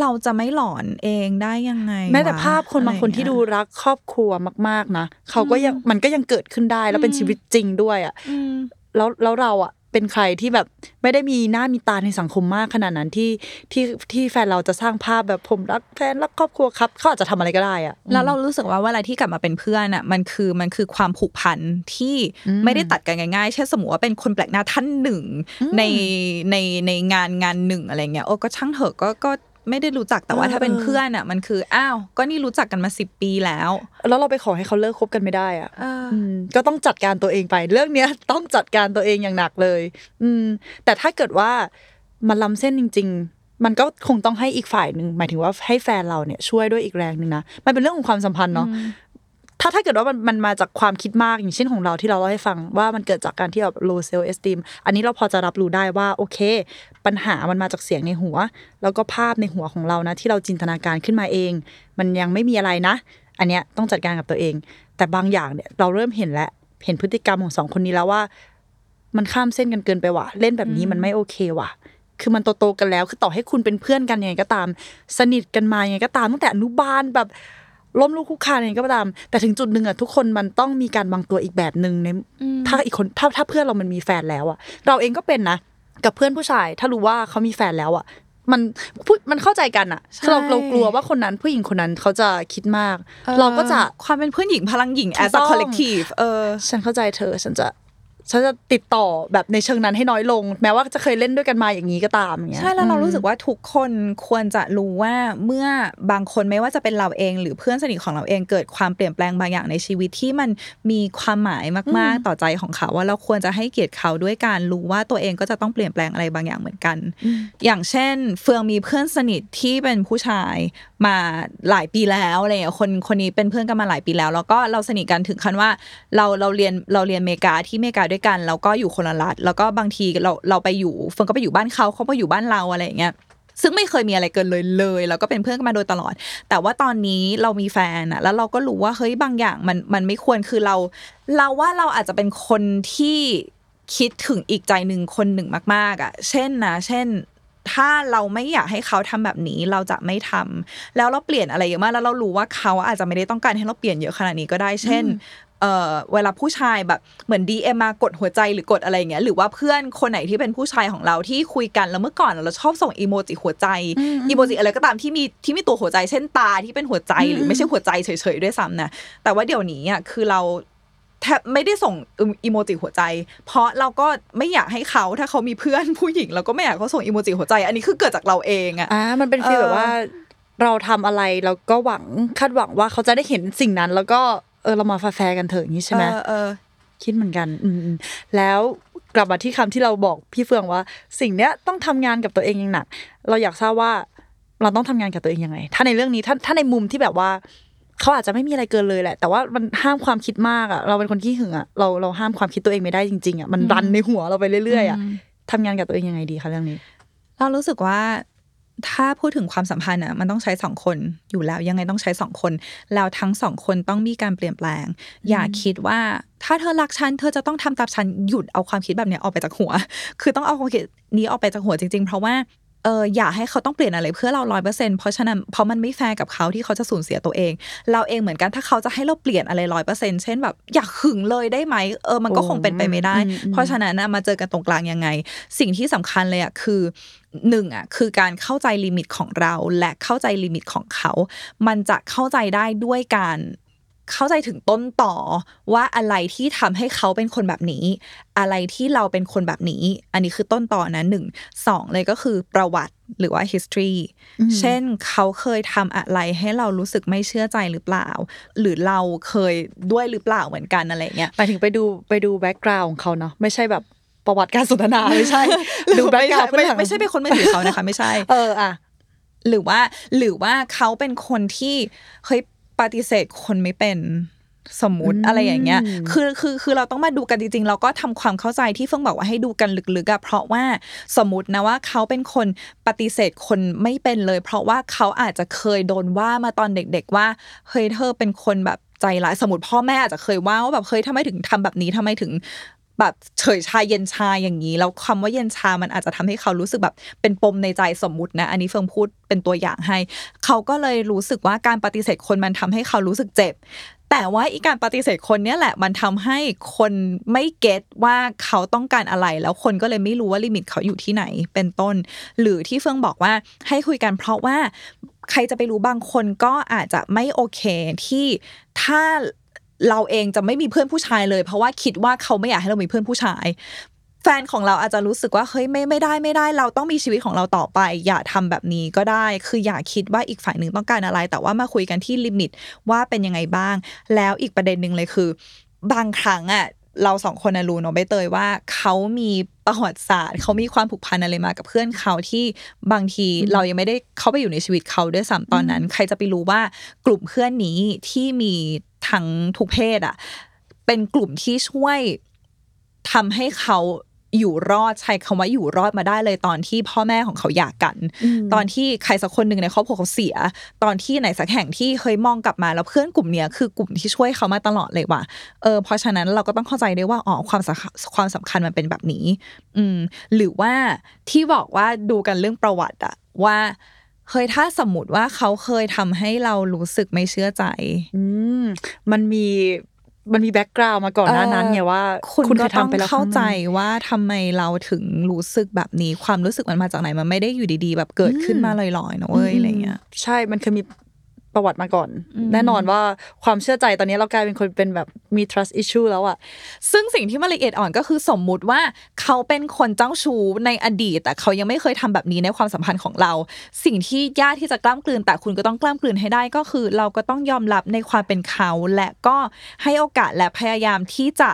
S3: เราจะไม่หลอนเองได้ยังไง
S2: แม้แต่
S3: วะ
S2: ภาพคนบางคนที่
S3: อะไร
S2: ดู
S3: อย่เย
S2: รักครอบครัวมาก ๆนะเขาก็ยังมันก็ยังเกิดขึ้นได้แล้วเป็นชีวิตจริงด้วยอะ
S3: อืม
S2: แล้วแล้วเราอะ เป็นใครที่แบบไม่ได้มีหน้ามีตาในสังคมมากขนาดนั้นที่ที่ที่แฟนเราจะสร้างภาพแบบผมรักแฟนรักครอบครัวครับเขาอาจจะทำอะไรก็ได้อะ
S3: แล้วเรารู้สึกว่าเวลาที่กลับมาเป็นเพื่อนอะมันคือมันคือความผูกพันที่ไม่ได้ตัดกันง่ายๆเช่นสมมติว่าเป็นคนแปลกหน้าท่านหนึ่งในในในงานงานหนึ่งอะไรเงี้ยโอ้ก็ช่างเถอะก็ก็ ไม่ได้รู้จักแต่ว่า
S2: เออ
S3: ถ้าเป็น
S2: เออ
S3: เพื่อนอะ มันคืออ้าวก็นี่รู้จักกันมาสิบปีแล้ว
S2: แล้วเราไปขอให้เขาเลิกคบกันไม่ได้อะ
S3: เออ
S2: อืมก็ต้องจัดการตัวเองไป เรื่องเนี้ยต้องจัดการตัวเองอย่างหนักเลย อืม แต่ถ้าเกิดว่ามันล้ำเส้นจริง ๆ มันก็คงต้องให้อีกฝ่ายหนึ่งหมายถึงว่าให้แฟนเราเนี่ยช่วยด้วยอีกแรงหนึ่งนะมันเป็นเรื่องของความสัมพันธ์เนาะ ถ้าถ้าเกิดว่ามันมันมาจากความคิดมากอย่างเช่นของเราที่เราเล่าให้ฟังว่ามันเกิดจากการที่แบบ low self esteem อันนี้เราพอจะรับรู้ได้ว่าโอเค ปัญหามันมาจากเสียงในหัว แล้วก็ภาพในหัวของเรานะที่เราจินตนาการขึ้นมาเอง มันยังไม่มีอะไรนะ อันเนี้ยต้องจัดการกับตัวเอง แต่บางอย่างเนี่ยเราเริ่มเห็นแล้วเห็นพฤติกรรมของสองคนนี้แล้วว่า มันข้ามเส้นกันเกินไปว่ะเล่นแบบนี้มันไม่โอเคว่ะคือมันโตๆกันแล้ว คือต่อให้คุณเป็นเพื่อนกันยังไงก็ตาม สนิทกันมายังไงก็ตามตั้งแต่อนุบาลแบบ ล้มลุกคลุกคลานยังไงก็ตาม แต่ถึงจุดหนึ่งอะทุกคนมันต้องมีการวางตัวอีกแบบหนึ่งในถ้าอีกคนถ้าถ้าเพื่อนเรามันมีแฟนแล้วอะเราเองก็เป็นนะกับเพื่อนผู้ชาย ถ้ารู้ว่าเขามีแฟนแล้วอะมันพูดมันเข้าใจกันอะคือเรา
S3: ใช่
S2: เรากลัวว่าคนนั้นผู้หญิงคนนั้นเขาจะคิดมาก เราก็จะ
S3: ความเป็นเพื่อนหญิงพลังหญิง as
S2: ถูกต้
S3: a
S2: อง
S3: collective เออ
S2: ฉันเข้าใจเธอฉันจะ ฉันจะติดต่อแบบในเชิงนั้นให้น้อยลง แม้ว่าจะเคยเล่นด้วยกันมาอย่างนี้ก็ตามอย่างเงี้ย
S3: ใช่แล้วเรา
S2: อืม
S3: รู้สึกว่าทุกคนควรจะรู้ว่าเมื่อบางคนไม่ว่าจะเป็นเราเอง หรือเพื่อนสนิทของเราเองเกิดความเปลี่ยนแปลงบางอย่างในชีวิตที่มันมีความหมายมาก ๆ ต่อใจของเขาว่าเราควรจะให้เกียรติเขาด้วยการรู้ว่าตัวเองก็จะต้องเปลี่ยนแปลงอะไรบางอย่างเหมือนกัน อย่างเช่น เฟืองมีเพื่อนสนิทที่เป็นผู้ชาย มาหลายปีแล้วอะไรอย่างเงี้ยคนคนนี้เป็นเพื่อนกันมาหลายปีแล้ว แล้วก็เราสนิทกันถึงขั้นว่าเราเราเรียนเราเรียนเมกาที่เมกาด้วยกัน แล้วก็อยู่คนละรัฐแล้วก็บางทีเราเราไปอยู่เฟืองก็ไปอยู่บ้านเขาเขาไปอยู่บ้านเราอะไรอย่างเงี้ยซึ่งไม่เคยมีอะไรเกินเลยเลย แล้วก็เป็นเพื่อนกันมาโดยตลอด แต่ว่าตอนนี้เรามีแฟนอะแล้วเราก็รู้ว่าเฮ้ยบางอย่างมันมันไม่ควรคือเรา เราว่าเราอาจจะเป็นคนที่คิดถึงอีกใจหนึ่งคนหนึ่งมาก ๆอะเช่นนะ เช่น ถ้าเราไม่อยากให้เขาทำแบบนี้เราจะไม่ทำแล้วเราเปลี่ยนอะไรเยอะมากแล้วเรารู้ว่าเขาอาจจะไม่ได้ต้องการให้เราเปลี่ยนเยอะขนาดนี้ก็ได้เช่นเอ่อเวลาผู้ชายแบบเหมือน DM มากดหัวใจหรือกดอะไรอย่างเงี้ยหรือว่าเพื่อนคนไหนที่เป็นผู้ชายของเราที่คุยกันแล้วเมื่อก่อนเราชอบส่งอีโมจิหัวใจอีโมจิอะไรก็ตามที่มีที่มีตัวหัวใจเช่นตาที่เป็นหัวใจหรือไม่ใช่หัวใจเฉยๆด้วยซ้ำนะแต่ว่าเดี๋ยวนี้อะคือเรา แทบไม่ได้ส่งอีโมจิหัวใจ เพราะเราก็ไม่อยากให้เขาถ้าเขามีเพื่อนผู้หญิงเราก็ไม่อยากให้เขาส่งอีโมจิหัวใจ อันนี้คือเกิดจากเราเองอะ
S2: อ่ามันเป็น feel
S3: เออ
S2: แบบว่า เราทำอะไรแล้วก็หวังคาดหวังว่าเขาจะได้เห็นสิ่งนั้น แล้วก็เออเรามาแฟร์ๆกันเถอะอย่างนี้ใช่ไหม
S3: เออเออ
S2: คิดเหมือนกัน อืมอืมแล้วกลับมาที่คำที่เราบอกพี่เฟืองว่า สิ่งเนี้ยต้องทำงานกับตัวเองอย่างหนัก เราอยากทราบว่า เราต้องทำงานกับตัวเองยังไง ถ้าในเรื่องนี้ถ้าถ้าในมุมที่แบบว่า เขาอาจจะไม่มีอะไรเกินเลยแหละ แต่ว่ามันห้ามความคิดมากอะ เราเป็นคนขี้หึงอะ เราเราห้ามความคิดตัวเองไม่ได้จริงๆอะ มันรันในหัวเราไปเรื่อยๆอะทำงานกับตัวเองยังไงดีคะเรื่องนี้
S3: เรารู้สึกว่าถ้าพูดถึงความสัมพันธ์อะมันต้องใช้สองคนอยู่แล้วยังไงต้องใช้สองคน แล้วทั้งสองคนต้องมีการเปลี่ยนแปลง อย่าคิดว่าถ้าเธอรักฉันเธอจะต้องทำตามฉันหยุดเอาความคิดแบบเนี้ยออกไปจากหัว คือต้องเอาความคิดนี้ออกไปจากหัวจริง ๆ เพราะว่า เอออย่าให้เขาต้องเปลี่ยนอะไรเพื่อเราร้อยเปอร์เซ็นต์เพราะฉะนั้นเพราะมันไม่แฟร์กับเขาที่เขาจะสูญเสียตัวเอง เราเองเหมือนกันถ้าเขาจะให้เราเปลี่ยนอะไรร้อยเปอร์เซ็นต์เช่นแบบอยากหึงเลยได้ไหมเออมันก็คงเป็นไปไม่ได้
S2: อืมอืม
S3: เพราะฉะนั้นนะมาเจอกันตรงกลางยังไง สิ่งที่สำคัญเลยอะคือหนึ่งอะคือการเข้าใจ limit ของเราและเข้าใจ limit ของเขา มันจะเข้าใจได้ด้วยการ เข้าใจถึงต้นต่อว่าอะไรที่ทำให้เขาเป็นคนแบบนี้ อะไรที่เราเป็นคนแบบนี้ อันนี้คือต้นต่อนะหนึ่งสองเลยก็คือประวัติหรือว่า history เช่นเขาเคยทำอะไรให้เรารู้สึกไม่เชื่อใจหรือเปล่า หรือเราเคยด้วยหรือเปล่าเหมือนกันอะไรเงี้ย
S2: หมายถึงไปดูไปดูแบ็กกราวน์ของเขาเนาะไม่ใช่แบบประวัติการสนทนาไม่ใช่ดูแบ็ก
S3: ไม่
S2: กรา
S3: ใช่
S2: วน์
S3: ไม่ไม่ใช่เป็นคนไม่ถือเขานะคะ ไม่ใช่
S2: เอออะ
S3: หรือว่าหรือว่าเขาเป็นคนที่เฮ้ย ปฏิเสธคนไม่เป็นสมมุติ
S2: อืม
S3: อะไรอย่างเงี้ย คือคือคือเราต้องมาดูกันจริงๆ เราก็ทำความเข้าใจที่เฟิงบอกว่าให้ดูกันลึกๆอะเพราะว่าสมมตินะว่าเขาเป็นคนปฏิเสธคนไม่เป็นเลย เพราะว่าเขาอาจจะเคยโดนว่ามาตอนเด็ก ๆ ว่าเฮ้ยเธอเป็นคนแบบใจร้ายสมมติพ่อแม่อาจจะเคยว่าว่าแบบเฮ้ยทำไมถึงทำแบบนี้ทำไมถึง แบบเฉยชาเย็นชาอย่างนี้ แล้วคำว่าเย็นชามันอาจจะทำให้เขารู้สึกแบบเป็นปมในใจสมมุตินะ อันนี้เฟิงพูดเป็นตัวอย่างให้ เขาก็เลยรู้สึกว่าการปฏิเสธคนมันทำให้เขารู้สึกเจ็บ แต่ว่าอีการปฏิเสธคนเนี้ยแหละมันทำให้คนไม่เก็ตว่าเขาต้องการอะไร แล้วคนก็เลยไม่รู้ว่าลิมิตเขาอยู่ที่ไหนเป็นต้น หรือที่เฟืองบอกว่าให้คุยกันเพราะว่าใครจะไปรู้บางคนก็อาจจะไม่โอเคที่ถ้า เราเองจะไม่มีเพื่อนผู้ชายเลย เพราะว่าคิดว่าเขาไม่อยากให้เรามีเพื่อนผู้ชาย แฟนของเราอาจจะรู้สึกว่าเฮ้ยไม่ไม่ได้ไม่ได้ เราต้องมีชีวิตของเราต่อไป อย่าทำแบบนี้ก็ได้ คืออย่าคิดว่าอีกฝ่ายหนึ่งต้องการอะไร แต่ว่ามาคุยกันที่ลิมิตว่าเป็นยังไงบ้าง แล้วอีกประเด็นหนึ่งเลยคือ บางครั้งอะเราสองคนนะรู้เนาะใบเตยว่าเขามีประวัติศาสตร์เขามีความผูกพันอะไรมากับเพื่อนเขาที่บางทีเรายังไม่ได้เข้าไปอยู่ในชีวิตเขาด้วยซ้ำตอนนั้น ใครจะไปรู้ว่ากลุ่มเพื่อนนี้ที่มี ทั้งทุกเพศอะเป็นกลุ่มที่ช่วยทำให้เขาอยู่รอดใช้คำว่าอยู่รอดมาได้เลยตอนที่พ่อแม่ของเขาหย่ากัน ตอนที่ใครสักคนหนึ่งในครอบครัวเขาเสีย ตอนที่ไหนสักแห่งที่เคยมองกลับมาแล้วเพื่อนกลุ่มเนี้ยคือกลุ่มที่ช่วยเขามาตลอดเลยว่ะเออเพราะฉะนั้นเราก็ต้องเข้าใจได้ว่าอ๋อความสำคัญความสำคัญมันเป็นแบบนี้ อืมหรือว่าที่บอกว่าดูกันเรื่องประวัติอะว่า เฮ้ยถ้าสมมติว่าเขาเคยทำให้เรารู้สึกไม่เชื่อใจ
S2: อืมมันมีมันมีแบ็กกราวน์มาก่อนหน้านั้นไงว่า
S3: คุณ
S2: คุณ
S3: ก็
S2: เคย
S3: ต้อง
S2: ทำไปแล้ว
S3: เข้าใจ
S2: ครั้งหนึ่ง
S3: ว่าทำไมเราถึงรู้สึกแบบนี้ความรู้สึกมันมาจากไหนมันไม่ได้อยู่ดีๆ แบบเกิดขึ้นมาลอยๆนะเว้ยอะไรเงี้ย
S2: ใช่มันเคยมี ประวัติมาก่อน
S3: อืม
S2: แน่นอนว่าความเชื่อใจตอนนี้เรากลายเป็นคนเป็นแบบมี trust issue แล้วอะ
S3: ซึ่งสิ่งที่มันละเอียดอ่อนก็คือสมมุติว่าเขาเป็นคนเจ้าชู้ในอดีต แต่เขายังไม่เคยทำแบบนี้ในความสัมพันธ์ของเรา สิ่งที่ยากที่จะกล้ามกลืน แต่คุณก็ต้องกล้ามกลืนให้ได้ก็คือ เราก็ต้องยอมรับในความเป็นเขา และก็ให้โอกาสและพยายามที่จะ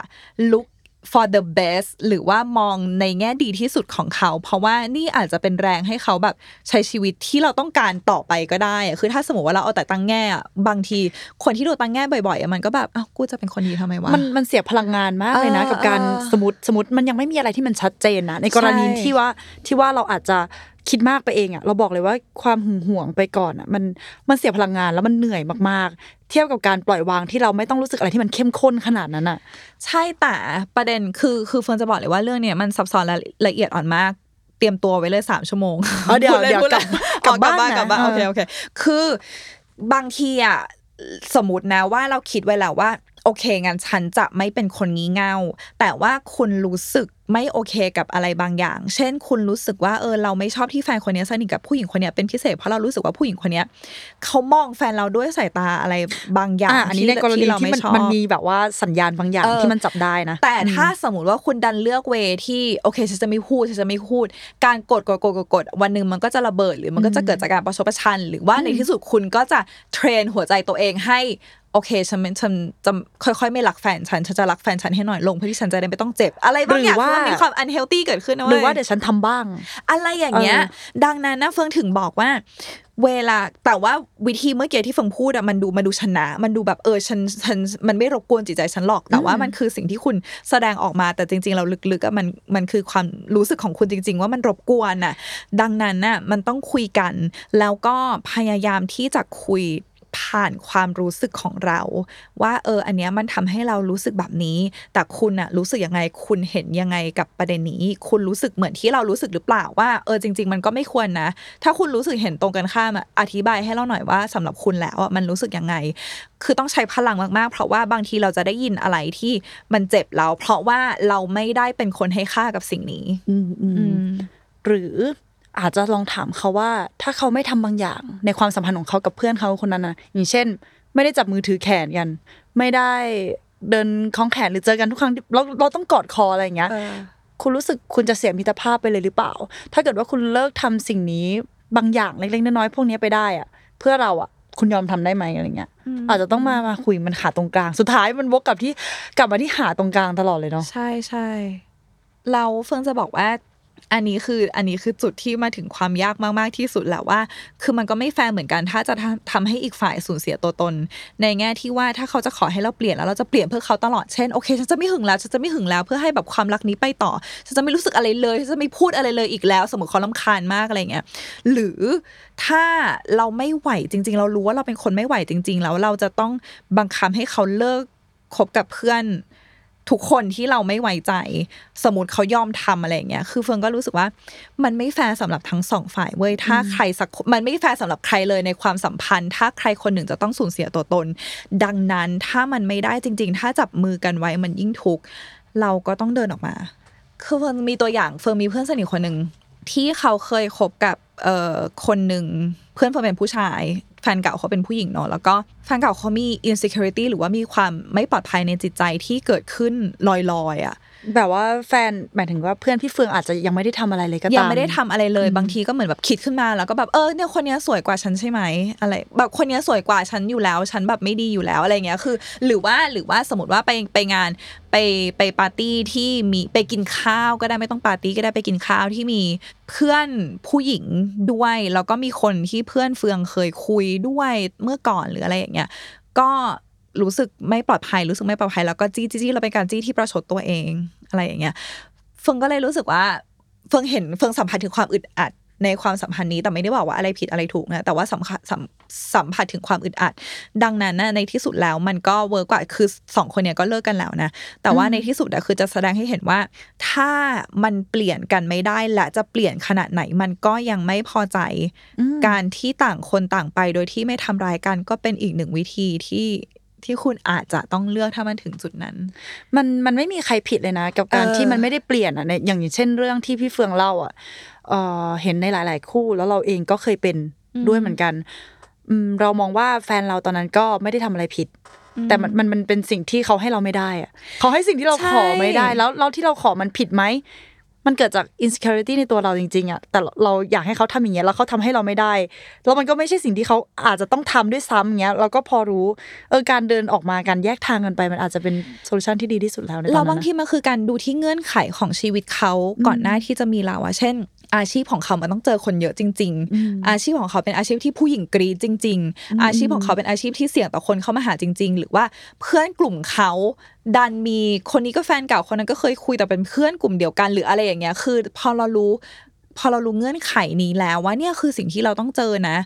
S3: look for the best หรือว่ามองในแง่ดีที่สุดของเขา เพราะว่านี่อาจจะเป็นแรงให้เขาแบบใช้ชีวิตที่เราต้องการต่อไปก็ได้อะคือถ้าสมมติว่าเราเอาแต่ตั้งแง่อะบางที คนที่โดนตั้งแง่บ่อยๆอะมันก็แบบอ้าวกูจะเป็นคนดีทำไมวะ
S2: มันมันเสียพลังงานมากเลยนะ
S3: เออ
S2: กับการ
S3: เออ
S2: สมมติสมมติมันยังไม่มีอะไรที่มันชัดเจนนะในกรณี
S3: ใช่
S2: ที่ว่าที่ว่าเราอาจจะ คิดมากไปเองอะเราบอกเลยว่าความหึงหวงไปก่อนอะมันมันเสียพลังงานแล้วมันเหนื่อยมากๆ เทียบกับการปล่อยวางที่เราไม่ต้องรู้สึกอะไรที่มันเข้มข้นขนาดนั้นอะ
S3: ใช่แต่ประเด็นคือคือเฟิร์นจะบอกเลยว่าเรื่องเนี้ยมันซับซ้อนและละเอียดอ่อนมากเตรียมตัวไว้เลยสามชั่วโมง
S2: อ๋อเดี๋ยว
S3: พูล่น
S2: เดี๋ยว
S3: พูล่น
S2: กลับ
S3: อ๋อกลับบ้าน
S2: ก
S3: ก
S2: ลั
S3: ลั
S2: บบบ้า
S3: บ้านน
S2: นะ
S3: โอเคโอเคคือบางทีอะสมมตินะว่าเราคิดไว้แล้วว่า โอเคงั้นฉันจะไม่เป็นคนงี่เง่า แต่ว่าคุณรู้สึก ไม่โอเคกับอะไรบางอย่าง เช่น คุณรู้สึกว่าเออเราไม่ชอบที่แฟนคนเนี้ยสนิทกับผู้หญิงคนเนี้ยเป็นพิเศษเพราะเรารู้สึกว่าผู้หญิงคนเนี้ยเขามองแฟนเราด้วยสายตาอะไรบางอย่าง
S2: อะอันนี้ในกรณี
S3: เรา
S2: ที่
S3: ไม่
S2: มัน
S3: ชอบ
S2: มันมีแบบว่าสัญญาณบางอย่าง
S3: เออ
S2: ที่มันจับได้นะ
S3: แต่ถ้าสมมติว่าคุณดันเลือกเวที่โอเคฉันจะไม่พูดฉันจะไม่พูด การกดกดกดกดกดวันหนึ่งมันก็จะระเบิดหรือมันก็จะเกิดจากการประชดประชัน หรือว่าในที่สุดคุณก็จะเทรนหัวใจตัวเองให้ โอเคฉันเป็นฉันจะค่อยๆ ไม่รักแฟนฉันฉันจะรักแฟนฉันให้หน่อยลงเพื่อที่ฉันจะได้ไม่ต้องเจ็บ อะไรบางอย่าง
S2: หรือว่า
S3: คือมันมีความ unhealthy เกิดขึ้นนะ
S2: หรือ
S3: เว้ย
S2: ว่าเดี๋ยวฉันทำบ้าง
S3: อะไรอย่างเงี้ย
S2: เออ
S3: ดังนั้นนะเฟิงถึงบอกว่า เวลาแต่ว่าวิธีเมื่อกี้ที่เฟิงพูดอะมันดูมันดูชนะ มันดูแบบเออฉันฉันมันไม่รบกวนจิตใจฉันหรอกแต่ว่ามันคือสิ่งที่คุณแสดงออกมาแต่จริง ๆ เราลึกๆอะมันมันคือความรู้สึกของคุณจริง ๆ ว่ามันรบกวนน่ะดังนั้นน่ะมันต้องคุยกัน แล้วก็พยายามที่จะคุย ผ่านความรู้สึกของเรา ว่าเอออันเนี้ยมันทำให้เรารู้สึกแบบนี้ แต่คุณอะรู้สึกยังไงคุณเห็นยังไงกับประเด็นนี้ คุณรู้สึกเหมือนที่เรารู้สึกหรือเปล่าว่าเออจริง ๆ มันก็ไม่ควรนะ ถ้าคุณรู้สึกเห็นตรงกันข้ามอะอธิบายให้เราหน่อยว่าสำหรับคุณแล้วอะมันรู้สึกยังไง คือต้องใช้พลังมากๆ เพราะว่าบางทีเราจะได้ยินอะไรที่มันเจ็บเรา เพราะว่าเราไม่ได้เป็นคนให้ค่ากับสิ่งนี้
S2: อืมอืม
S3: อืม
S2: หรือ อาจจะลองถามเขาว่า ถ้าเขาไม่ทำบางอย่าง ในความสัมพันธ์ของเขากับเพื่อนเขาคนนั้นนะอย่างเช่น ไม่ได้จับมือถือแขนกัน ไม่ได้เดินคล้องแขนหรือเจอกันทุกครั้งที่เราเราต้องกอดคออะไรอย่างเงี้ยคุณรู้สึกคุณจะเสียมิตรภาพไปเลยหรือเปล่า ถ้าเกิดว่าคุณเลิกทำสิ่งนี้บางอย่างเล็กๆน้อยๆพวกนี้ไปได้อะเพื่อเราอะคุณยอมทำได้ไหมอะไรเงี้ย อาจจะต้องมามาคุยมันขาดตรงกลาง สุดท้ายมันวกกลับที่กลับมาที่หาตรงกลางตลอดเลยเนาะ
S3: ใช่ใช่เราเฟิงจะบอกว่า อันนี้คืออันนี้คือจุดที่มาถึงความยากมากๆที่สุดแหละว่า คือมันก็ไม่แฟร์เหมือนกันถ้าจะทำทำให้อีกฝ่ายสูญเสียตัวตน ในแง่ที่ว่าถ้าเขาจะขอให้เราเปลี่ยนแล้วเราจะเปลี่ยนเพื่อเขาตลอดเช่นโอเคฉันจะไม่หึงแล้วฉันจะไม่หึงแล้วเพื่อให้แบบความรักนี้ไปต่อฉันจะไม่รู้สึกอะไรเลยฉันจะไม่พูดอะไรเลยอีกแล้ว สมมติเขาลำคาญมากอะไรเงี้ยหรือถ้าเราไม่ไหวจริง ๆ เรารู้ว่าเราเป็นคนไม่ไหวจริง ๆ แล้วเราจะต้องบังคับให้เขาเลิกคบกับเพื่อน ทุกคนที่เราไม่ไว้ใจ สมมติเขายอมทำอะไรอย่างเงี้ยคือเฟิงก็รู้สึกว่า มันไม่แฟร์สำหรับทั้งสองฝ่ายเว้ยถ้าใครสักคนมันไม่แฟร์สำหรับใครเลยในความสัมพันธ์ ถ้าใครคนหนึ่งจะต้องสูญเสียตัวตน ดังนั้นถ้ามันไม่ได้จริง ๆ ถ้าจับมือกันไว้มันยิ่งทุกข์เราก็ต้องเดินออกมา คือเฟิงมีตัวอย่างเฟิงมีเพื่อนสนิทคนหนึ่งที่เขาเคยคบกับเอ่อคนหนึ่งเพื่อนเฟิงเป็นผู้ชาย แฟนเก่าเขาเป็นผู้หญิงเนาะแล้วก็แฟนเก่าเขามี insecurity หรือว่ามีความไม่ปลอดภัยในจิตใจที่เกิดขึ้นลอยๆอะ
S2: แบบว่าแฟนหมายถึงว่าเพื่อนพี่เฟืองอาจจะยังไม่ได้ทำอะไรเลยก็ตาม
S3: ยังไม่ได้ทำอะไรเลย บางทีก็เหมือนแบบคิดขึ้นมาแล้วก็แบบเออเนี่ยคนเนี้ยสวยกว่าฉันใช่ไหมอะไร แบบคนเนี้ยสวยกว่าฉันอยู่แล้ว ฉันแบบไม่ดีอยู่แล้วอะไรเงี้ยคือ หรือว่าหรือว่าสมมติว่าไปไปงานไปไปปาร์ตี้ที่มีไปกินข้าวก็ได้ไม่ต้องปาร์ตี้ก็ได้ไปกินข้าวที่มีเพื่อนผู้หญิงด้วยแล้วก็มีคนที่เพื่อนเฟืองเคยคุยด้วยเมื่อก่อนหรืออะไรอย่างเงี้ยก็ รู้สึกไม่ปลอดภัยรู้สึกไม่ปลอดภัยแล้วก็จี้จี้จี้เราเป็นการจี้ที่ประชดตัวเองอะไรอย่างเงี้ยเฟิงก็เลยรู้สึกว่าเฟิงเห็นเฟิงสัมผัสถึงความอึดอัดในความสัมพันธ์นี้แต่ไม่ได้บอกว่าอะไรผิดอะไรถูกนะแต่ว่าสัมผัสสัมสัมผัสถึงความอึดอัด ดังนั้นนะในที่สุดแล้วมันก็ work กว่าคือสองคนเนี้ยก็เลิกกันแล้วนะแต่ว่าในที่สุดอะคือจะแสดงให้เห็นว่า ถ้ามันเปลี่ยนกันไม่ได้และจะเปลี่ยนขนาดไหนมันก็ยังไม่พอใจ การที่ต่างคนต่างไปโดยที่ไม่ทำร้ายกันก็เป็นอีกหนึ่งวิธีที่ ที่คุณอาจจะต้องเลือกถ้ามันถึงจุดนั้น
S2: มันมันไม่มีใครผิดเลยนะ กับการ
S3: เออ
S2: ที่มันไม่ได้เปลี่ยนอะในอย่างเช่นเรื่องที่พี่เฟืองเล่าอะเออเห็นในหลาย ๆ คู่แล้วเราเองก็เคยเป็นด้วยเหมือนกันอืมเรามองว่าแฟนเราตอนนั้นก็ไม่ได้ทำอะไรผิด แต่มันมันมันเป็นสิ่งที่เขาให้เราไม่ได้อะเขาให้สิ่งที่เรา
S3: ใช่
S2: ขอไม่ได้ แล้วแล้วที่เราขอมันผิดไหม มันเกิดจาก insecurity ในตัวเราจริงๆอะแต่เราอยากให้เขาทำอย่างเงี้ยแล้วเขาทำให้เราไม่ได้ แล้วมันก็ไม่ใช่สิ่งที่เขาอาจจะต้องทำด้วยซ้ำอย่างเงี้ยเราก็พอรู้เออการเดินออกมาการแยกทางกันไปมันอาจจะเป็น solution ที่ดีที่สุดแล้วในตอน
S3: เราบางทีมันคือการดูที่เงื่อนไขของชีวิตเขาก่อนหน้าที่จะมีเราอะเช่น อาชีพของเขามันต้องเจอคนเยอะจริง ๆ อาชีพของเขาเป็นอาชีพที่ผู้หญิงกรี๊ดจริง ๆ อาชีพของเขาเป็นอาชีพที่เสี่ยงต่อคนเข้ามาหาจริง ๆ หรือว่าเพื่อนกลุ่มเขาดันมีคนนี้ก็แฟนเก่าคนนั้นก็เคยคุยแต่เป็นเพื่อนกลุ่มเดียวกันหรืออะไรอย่างเงี้ยคือ พอเรารู้ พอเรารู้เงื่อนไขนี้แล้วว่าเนี่ยคือสิ่งที่เราต้องเจอนะ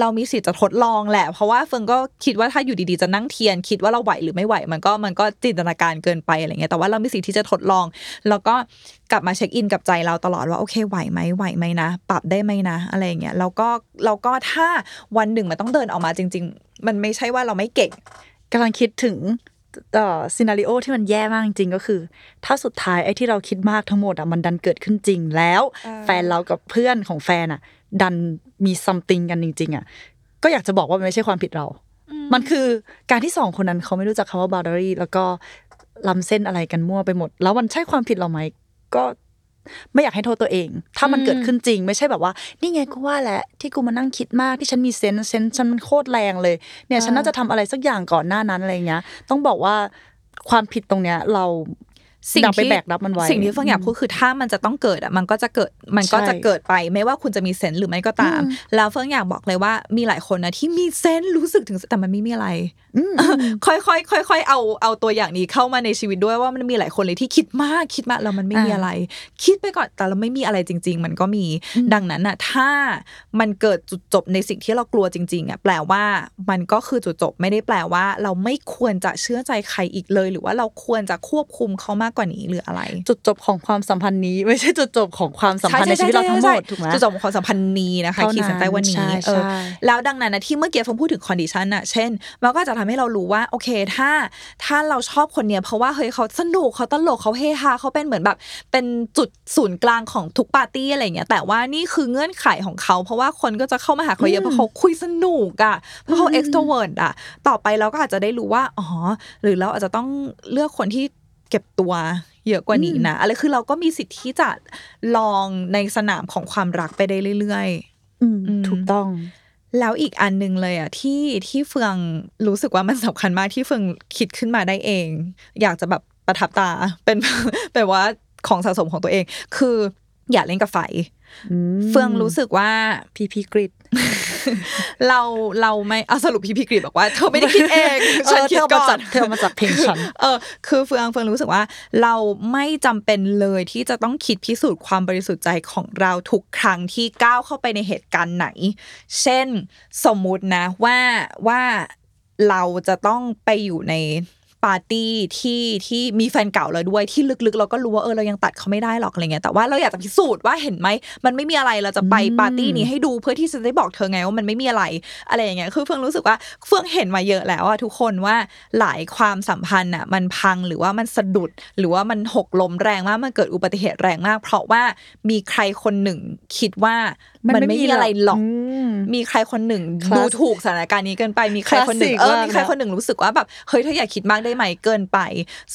S3: เรามีสิทธิ์จะทดลองแหละ เพราะว่าเฟิงก็คิดว่าถ้าอยู่ดีๆจะนั่งเทียน คิดว่าเราไหวหรือไม่ไหว มันก็มันก็จินตนาการเกินไปอะไรเงี้ยแต่ว่าเรามีสิทธิ์ที่จะทดลอง แล้วก็กลับมาเช็คอินกับใจเราตลอดว่าโอเคไหวไหมไหวไหมนะ ปรับได้ไหมนะ อะไรอย่างเงี้ยแล้วก็แล้วก็ถ้าวันหนึ่งมันต้องเดินออกมาจริง ๆ มันไม่ใช่ว่าเราไม่เก่ง
S2: กำลังคิดถึงเอ่อซีนารีโอที่มันแย่มากจริงๆก็คือ ถ้าสุดท้ายไอ้ที่เราคิดมากทั้งหมดอะมันดันเกิดขึ้นจริงแล้ว
S3: เออ
S2: แฟนเรากับเพื่อนของแฟนอะ ดันมีซัมติงกันจริง ๆอะก็อยากจะบอกว่ามันไม่ใช่ความผิดเรา มันคือการที่สองคนนั้นเขาไม่รู้จักคำว่า boundary แล้วก็ล้ำเส้นอะไรกันมั่วไปหมด แล้วมันใช่ความผิดเราไหมก็ไม่อยากให้โทษตัวเอง ถ้ามัน
S3: อืม
S2: เกิดขึ้นจริง ไม่ใช่แบบว่า นี่ไงกูว่าแหละที่กูมานั่งคิดมากที่ฉันมีเซนส์เซนส์ฉันมันโคตรแรงเลย เนี่ยฉันน่าจะทำอะไรสักอย่างก่อนหน้านั้นอะไรเงี้ย ต้องบอกว่าความผิดตรงเนี้ย เรา
S3: สิ่ง
S2: อย่าไป
S3: ที่
S2: แบกรับมันไว้
S3: สิ่งที่เฟิงอยากพูดคือถ้ามันจะต้องเกิดอะมันก็จะเกิดมันก็
S2: ใช่
S3: จะเกิดไป ไม่ว่าคุณจะมีเซนส์หรือไม่ก็ตาม
S2: อืม
S3: แล้วเฟิงอยากบอกเลยว่ามีหลายคนนะที่มีเซนส์รู้สึกถึงแต่มันไม่มีอะไร
S2: อืม
S3: ค่อยๆค่อยๆเอาเอาตัวอย่างนี้เข้ามาในชีวิตด้วยว่ามันมีหลายคนเลยที่คิดมากคิดมากแล้วมันไม่มี
S2: อ่า
S3: อะไร คิดไปก่อนแต่เราไม่มีอะไรจริง ๆ มันก็มีดังนั้นน่ะถ้ามันเกิดจุดจบในสิ่งที่เรากลัวจริง ๆอะแปลว่ามันก็คือจุดจบไม่ได้แปลว่า เราไม่ควรจะเชื่อใจใครอีกเลย หรือว่าเราควรจะควบคุมเขามากกว่านี้หรืออะไร
S2: จุดจบของความสัมพันธ์นี้ ไม่ใช่จุดจบของความสัมพันธ์ในชีวิตเราทั้งหมดถูกไหม
S3: จุดจบของความสัมพันธ์นี้นะคะ
S2: เท่านั้น
S3: ขีดเส้นใต้วันนี้
S2: ใช่
S3: เออ
S2: ใช่
S3: แล้วดังนั้นนะที่เมื่อกี้ฟงพูดถึงคอนดิชันอะเช่นมันก็จะทำให้เรารู้ว่าโอเคถ้าถ้าเราชอบคนเนี้ยเพราะว่าเฮ้ยเขาสนุกเขาตลกเขาเฮฮาเขาเป็นเหมือนแบบเป็นจุดศูนย์กลางของทุกปาร์ตี้อะไรเงี้ยแต่ว่านี่คือเงื่อนไขของเขา เพราะว่าคนก็จะเข้ามาหาเขาเยอะเพราะเขาคุยสนุกอะเพราะเขา extrovert อะต่อไปเราก็อาจจะได้รู้ว่าอ๋อหรือเราอาจจะต้องเลือกคนที่เก็บตัวเยอะกว่านี้นะอะไรคือเราก็มีสิทธิ์ที่จะลองในสนามของความรักไปได้เรื่อยๆ
S2: อืม
S3: อืม
S2: ถูกต้อง
S3: แล้วอีกอันหนึงเลยอะที่ที่เฟืองรู้สึกว่ามันสำคัญมากที่เฟืองคิดขึ้นมาได้เอง อยากจะแบบประทับตาเป็นแปลว่าของสะสมของตัวเอง คือ อย่าเล่นกับไฟ
S2: อืม
S3: เฟืองรู้สึกว่า
S2: พีพีกริด
S3: เราเราไม่เอาสรุปพี่พี่กรีบอกว่าเธอไม่ได้คิดเองฉันคิด
S2: เธอ
S3: ก่
S2: มา
S3: อ
S2: จานกเธอมาจากเพลงฉัน
S3: เออคือเฟืองเฟืองรู้สึกว่า เราไม่จำเป็นเลยที่จะต้องคิดพิสูจน์ความบริสุทธิ์ใจของเราทุกครั้งที่ก้าวเข้าไปในเหตุการณ์ไหน เช่นสมมุตินะว่าว่าเราจะต้องไปอยู่ใน ปาร์ตี้ที่ที่มีแฟนเก่าเราด้วยที่ลึกๆ เราก็รู้ว่าเออเรายังตัดเขาไม่ได้หรอกอะไรเงี้ยแต่ว่าเราอยากจะพิสูจน์ว่าเห็นไหมมันไม่มีอะไรเราจะไปปาร์ตี้นี้ให้ดูเพื่อที่จะได้บอกเธอไงว่ามันไม่มีอะไรอะไรอย่างเงี้ยคือเฟืองรู้สึกว่าเฟืองเห็นมาเยอะแล้วอะทุกคนว่าหลายความสัมพันธ์อะมันพังหรือว่ามันสะดุด หรือว่ามันหกล้มแรงมากมันเกิดอุบัติเหตุแรงมาก เพราะว่ามีใครคนหนึ่งคิดว่ามันไม่มีอะไรหรอก
S2: ม
S3: มีใครคนหนึ่ง
S2: คลาส
S3: ดูถูกสถานการณ์นี้เกินไปมีใครคนหนึ่ง
S2: คลาสสิก
S3: เออ
S2: มาก
S3: มีใคร
S2: นะ
S3: คนหนึ่งรู้สึกว่าแบบเฮ้ยเธออย่าคิดมากได้ไหมเกินไป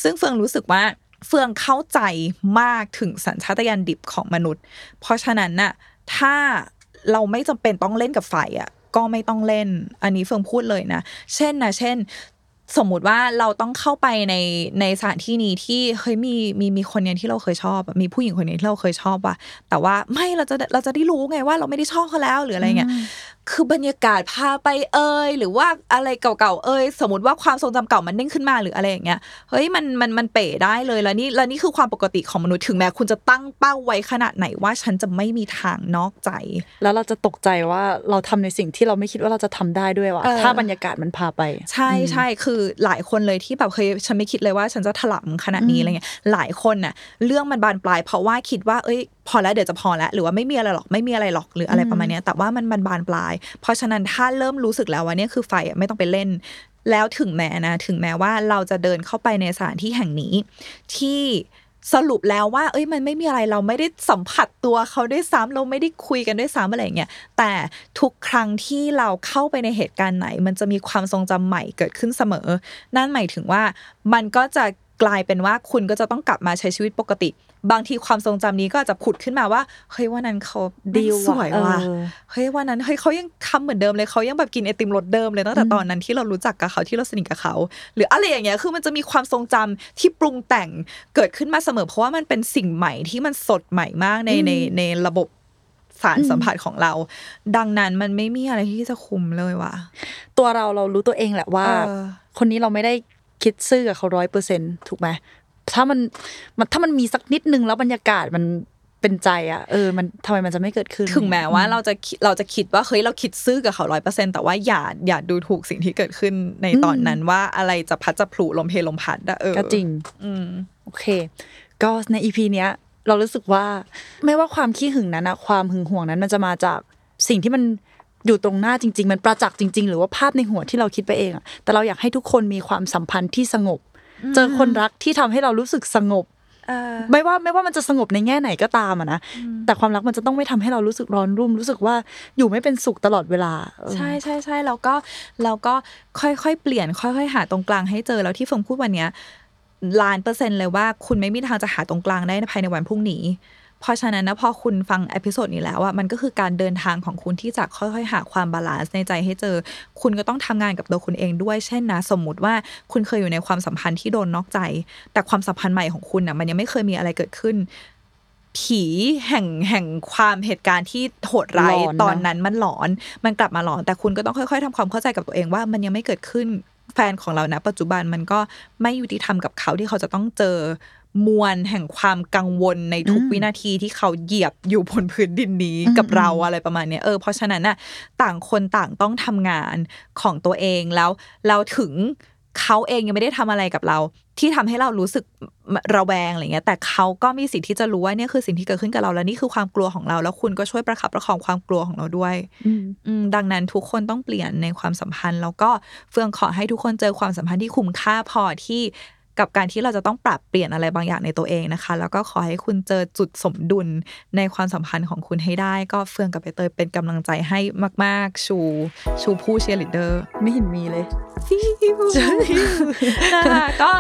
S3: ซึ่งเฟืองรู้สึกว่าเฟืองเข้าใจมากถึงสัญชาตญาณดิบของมนุษย์ เพราะฉะนั้นน่ะถ้าเราไม่จำเป็นต้องเล่นกับไฟอะก็ไม่ต้องเล่น อันนี้เฟืองพูดเลยนะ เช่นนะเช่น สมมุติว่าเราต้องเข้าไปในในสถานที่นี้ที่เฮ้ยมีมีมีคนเนี้ยที่เราเคยชอบ มีผู้หญิงคนนี้ที่เราเคยชอบว่ะแต่ว่าไม่เราจะเราจะได้รู้ไงว่าเราไม่ได้ชอบเขาแล้วหรืออะไรเงี้ย คือบรรยากาศพาไปเอ่ยหรือว่าอะไรเก่าๆเอ่ยสมมติว่าความทรงจำเก่ามันเด้งขึ้นมาหรืออะไรอย่างเงี้ยเฮ้ยมันมันมันเป๋ได้เลยแล้วนี่แล้วนี่คือความปกติของมนุษย์ถึงแม้คุณจะตั้งเป้าไว้ขนาดไหนว่าฉันจะไม่มีทางนอกใจ
S2: แล้วเราจะตกใจว่าเราทำในสิ่งที่เราไม่คิดว่าเราจะทำได้ด้วยว่ะ
S3: เออ
S2: ถ้าบรรยากาศมันพาไป
S3: ใช่ใช่คือหลายคนเลยที่แบบเคยฉันไม่คิดเลยว่าฉันจะถลำขนาดนี้อะไรเงี้ยหลายคนน่ะเรื่องมันบานปลาย เพราะว่าคิดว่าเอ้ย พอแล้วเดี๋ยวจะพอแล้วหรือว่าไม่มีอะไรหรอกไม่มีอะไรหรอกหรืออะไรประมาณเนี้ยแต่ว่ามันมันบานปลาย เพราะฉะนั้นถ้าเริ่มรู้สึกแล้วว่าเนี่ยคือไฟอะไม่ต้องไปเล่น แล้วถึงแม้นะ ถึงแม้ว่าเราจะเดินเข้าไปในสถานที่แห่งนี้ ที่สรุปแล้วว่า เอ้ยมันไม่มีอะไรเราไม่ได้สัมผัสตัวเขาด้วยซ้ำเราไม่ได้คุยกันด้วยซ้ำอะไรอย่างเงี้ยแต่ทุกครั้งที่เราเข้าไปในเหตุการณ์ไหน มันจะมีความทรงจำใหม่เกิดขึ้นเสมอ นั่นหมายถึงว่ามันก็จะกลายเป็นว่าคุณก็จะต้องกลับมาใช้ชีวิตปกติ บางทีความทรงจำนี้ก็อาจจะผุดขึ้นมาว่าเฮ้ยวันนั้นเขา
S2: ดีว่ะ
S3: สวยว่ะ
S2: เออ
S3: เฮ้ยวันนั้นเฮ้ยเขายังทำเหมือนเดิมเลยเขายังแบบกินไอติมรสเดิมเลยตั้งแต่ตอนนั้นที่เรารู้จักกับเขาที่เราสนิทกับเขา หรืออะไรอย่างเงี้ยคือมันจะมีความทรงจำที่ปรุงแต่งเกิดขึ้นมาเสมอ เพราะว่ามันเป็นสิ่งใหม่ที่มันสดใหม่มากในในในระบบสารสัมผัสของเรา ดังนั้นมันไม่มีอะไรที่จะคุมเลยว่ะ
S2: ตัวเราเรารู้ตัวเองแหละว่า
S3: เออ
S2: คนนี้เราไม่ได้คิดซื่อกับเขาร้อยเปอร์เซ็นถูกไหม ถ้ามันมันถ้ามันมีสักนิดนึงแล้วบรรยากาศมันเป็นใจอะเออมันทำไมมันจะไม่เกิดขึ้น
S3: ถึงแม้ว่าเราจะคิดเราจะคิดว่าเฮ้ยเราคิดซื่อกับเขาร้อยเปอร์เซ็นแต่ว่าอย่าอย่าดูถูกสิ่งที่เกิดขึ้นในตอนนั้นว่าอะไรจะพัดจะผลุลมเพลลมพัดอะเออ
S2: ก็จริง
S3: อืม
S2: โอเค ก็ในอีพีเนี้ย เรารู้สึกว่าไม่ว่าความขี้หึงนั้นนะความหึงหวงนั้นมันจะมาจากสิ่งที่มันอยู่ตรงหน้าจริง ๆ มันประจักษ์จริง ๆ หรือว่าภาพในหัวที่เราคิดไปเองอะแต่เราอยากให้ทุกคนมีความสัมพันธ์ที่สงบ เจอคนรักที่ทำให้เรารู้สึกสงบไม่ว่าไม่ว่ามันจะสงบในแง่ไหนก็ตามอะนะแต่ความรักมันจะต้องไม่ทำให้เรารู้สึกร้อนรุ่ม รู้สึกว่าอยู่ไม่เป็นสุขตลอดเวลาเออ
S3: ใช่ใช่ใช่แล้วก็แล้วก็ค่อยๆเปลี่ยน ค่อยๆ หาตรงกลางให้เจอแล้วที่เฟิงพูดวันเนี้ยล้านเปอร์เซ็นต์เลยว่าคุณไม่มีทางจะหาตรงกลางได้ภายในวันพรุ่งนี้ เพราะฉะนั้นนะพอคุณฟัง episode นี้แล้วอะมันก็คือการเดินทางของคุณที่จะค่อยๆ หาความ balance ในใจให้เจอ คุณก็ต้องทำงานกับตัวคุณเองด้วย เช่นนะสมมุติว่าคุณเคยอยู่ในความสัมพันธ์ที่โดนนอกใจ แต่ความสัมพันธ์ใหม่ของคุณอะมันยังไม่เคยมีอะไรเกิดขึ้น ผีแห่งแห่งความเหตุการณ์ที่โหดร้ายตอนนั้นมันหลอน มันกลับมาหลอน แต่คุณก็ต้องค่อยๆทำความเข้าใจกับตัวเองว่ามันยังไม่เกิดขึ้นแฟนของเรานะปัจจุบันมันก็ไม่ยุติธรรมกับเขาที่เขาจะต้องเจอ มวลแห่งความกังวลในทุกวินาทีที่เขาเหยียบอยู่บนพื้นดินนี้กับเราอะไรประมาณเนี้ยเออเพราะฉะนั้นน่ะต่างคนต่างต้องทำงานของตัวเองแล้วเราถึงเขาเองยังไม่ได้ทำอะไรกับเรา ที่ทำให้เรารู้สึกระแวงอะไรเงี้ย แต่เขาก็มีสิทธิ์ที่จะรู้ว่าเนี่ยคือสิ่งที่เกิดขึ้นกับเราแล้วนี่คือความกลัวของเรา แล้วคุณก็ช่วยประคับประคองความกลัวของเราด้วย
S2: อืม
S3: อืมดังนั้นทุกคนต้องเปลี่ยนในความสัมพันธ์ แล้วก็เฟืองขอให้ทุกคนเจอความสัมพันธ์ที่คุ้มค่าพอที่ กับการที่เราจะต้องปรับเปลี่ยนอะไรบางอย่างในตัวเองนะคะ แล้วก็ขอให้คุณเจอจุดสมดุลในความสัมพันธ์ของคุณให้ได้ ก็เฟืองกับใบเตยเป็นกำลังใจให้มาก ๆ ชูชูผู้เชียร์ลีดเดอร์
S2: ไม่เห็นมีเลย
S3: feelนะคะก็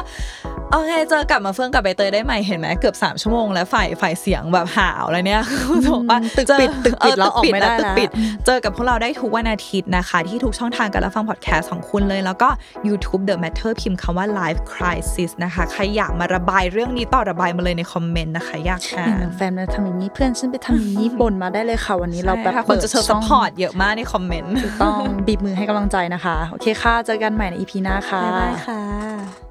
S3: โอเคเจอกลับมาเฟื่องกับใบเตยได้ใหม่เห็นไหมเกือบสามชั่วโมงแล้วฝ่ายฝ่ายเสียงแบบหาวแล้วเนี่ยคุณบอกว่า
S2: ตึก
S3: เจอ
S2: ปิดตึกปิด
S3: เแล้
S2: วออกไม่ได้
S3: ตึก
S2: แล้ว
S3: ปิด เจอกับพวกเราได้ทุกวันอาทิตย์นะคะ ที่ทุกช่องทางการรับฟังพอดแคสต์ของคุณเลย แล้วก็ YouTube The Matter พิมพ์คำว่า Life Crisis นะคะใครอยากมาระบายเรื่องนี้ต่อระบายมาเลยในคอมเมนต์นะคะอยากอ่า
S2: เห็น
S3: น
S2: แฟนมาทำอย่างนี้เพื่อนฉันไปทำอย่างนี้บ่นมาได้เลยค่ะวันนี้เราแบบ
S3: ใช่ค่ะคุณจะเชิญ
S2: ช่
S3: ซั
S2: อง
S3: พพอร์ตเยอะมากในคอมเมนต์
S2: ต้องบีบมือให้กำลังใจนะคะโอเคค่ะเจอกันใหม่ในอีพีหน้าค่ะ
S3: บ๊ายบายค่ะ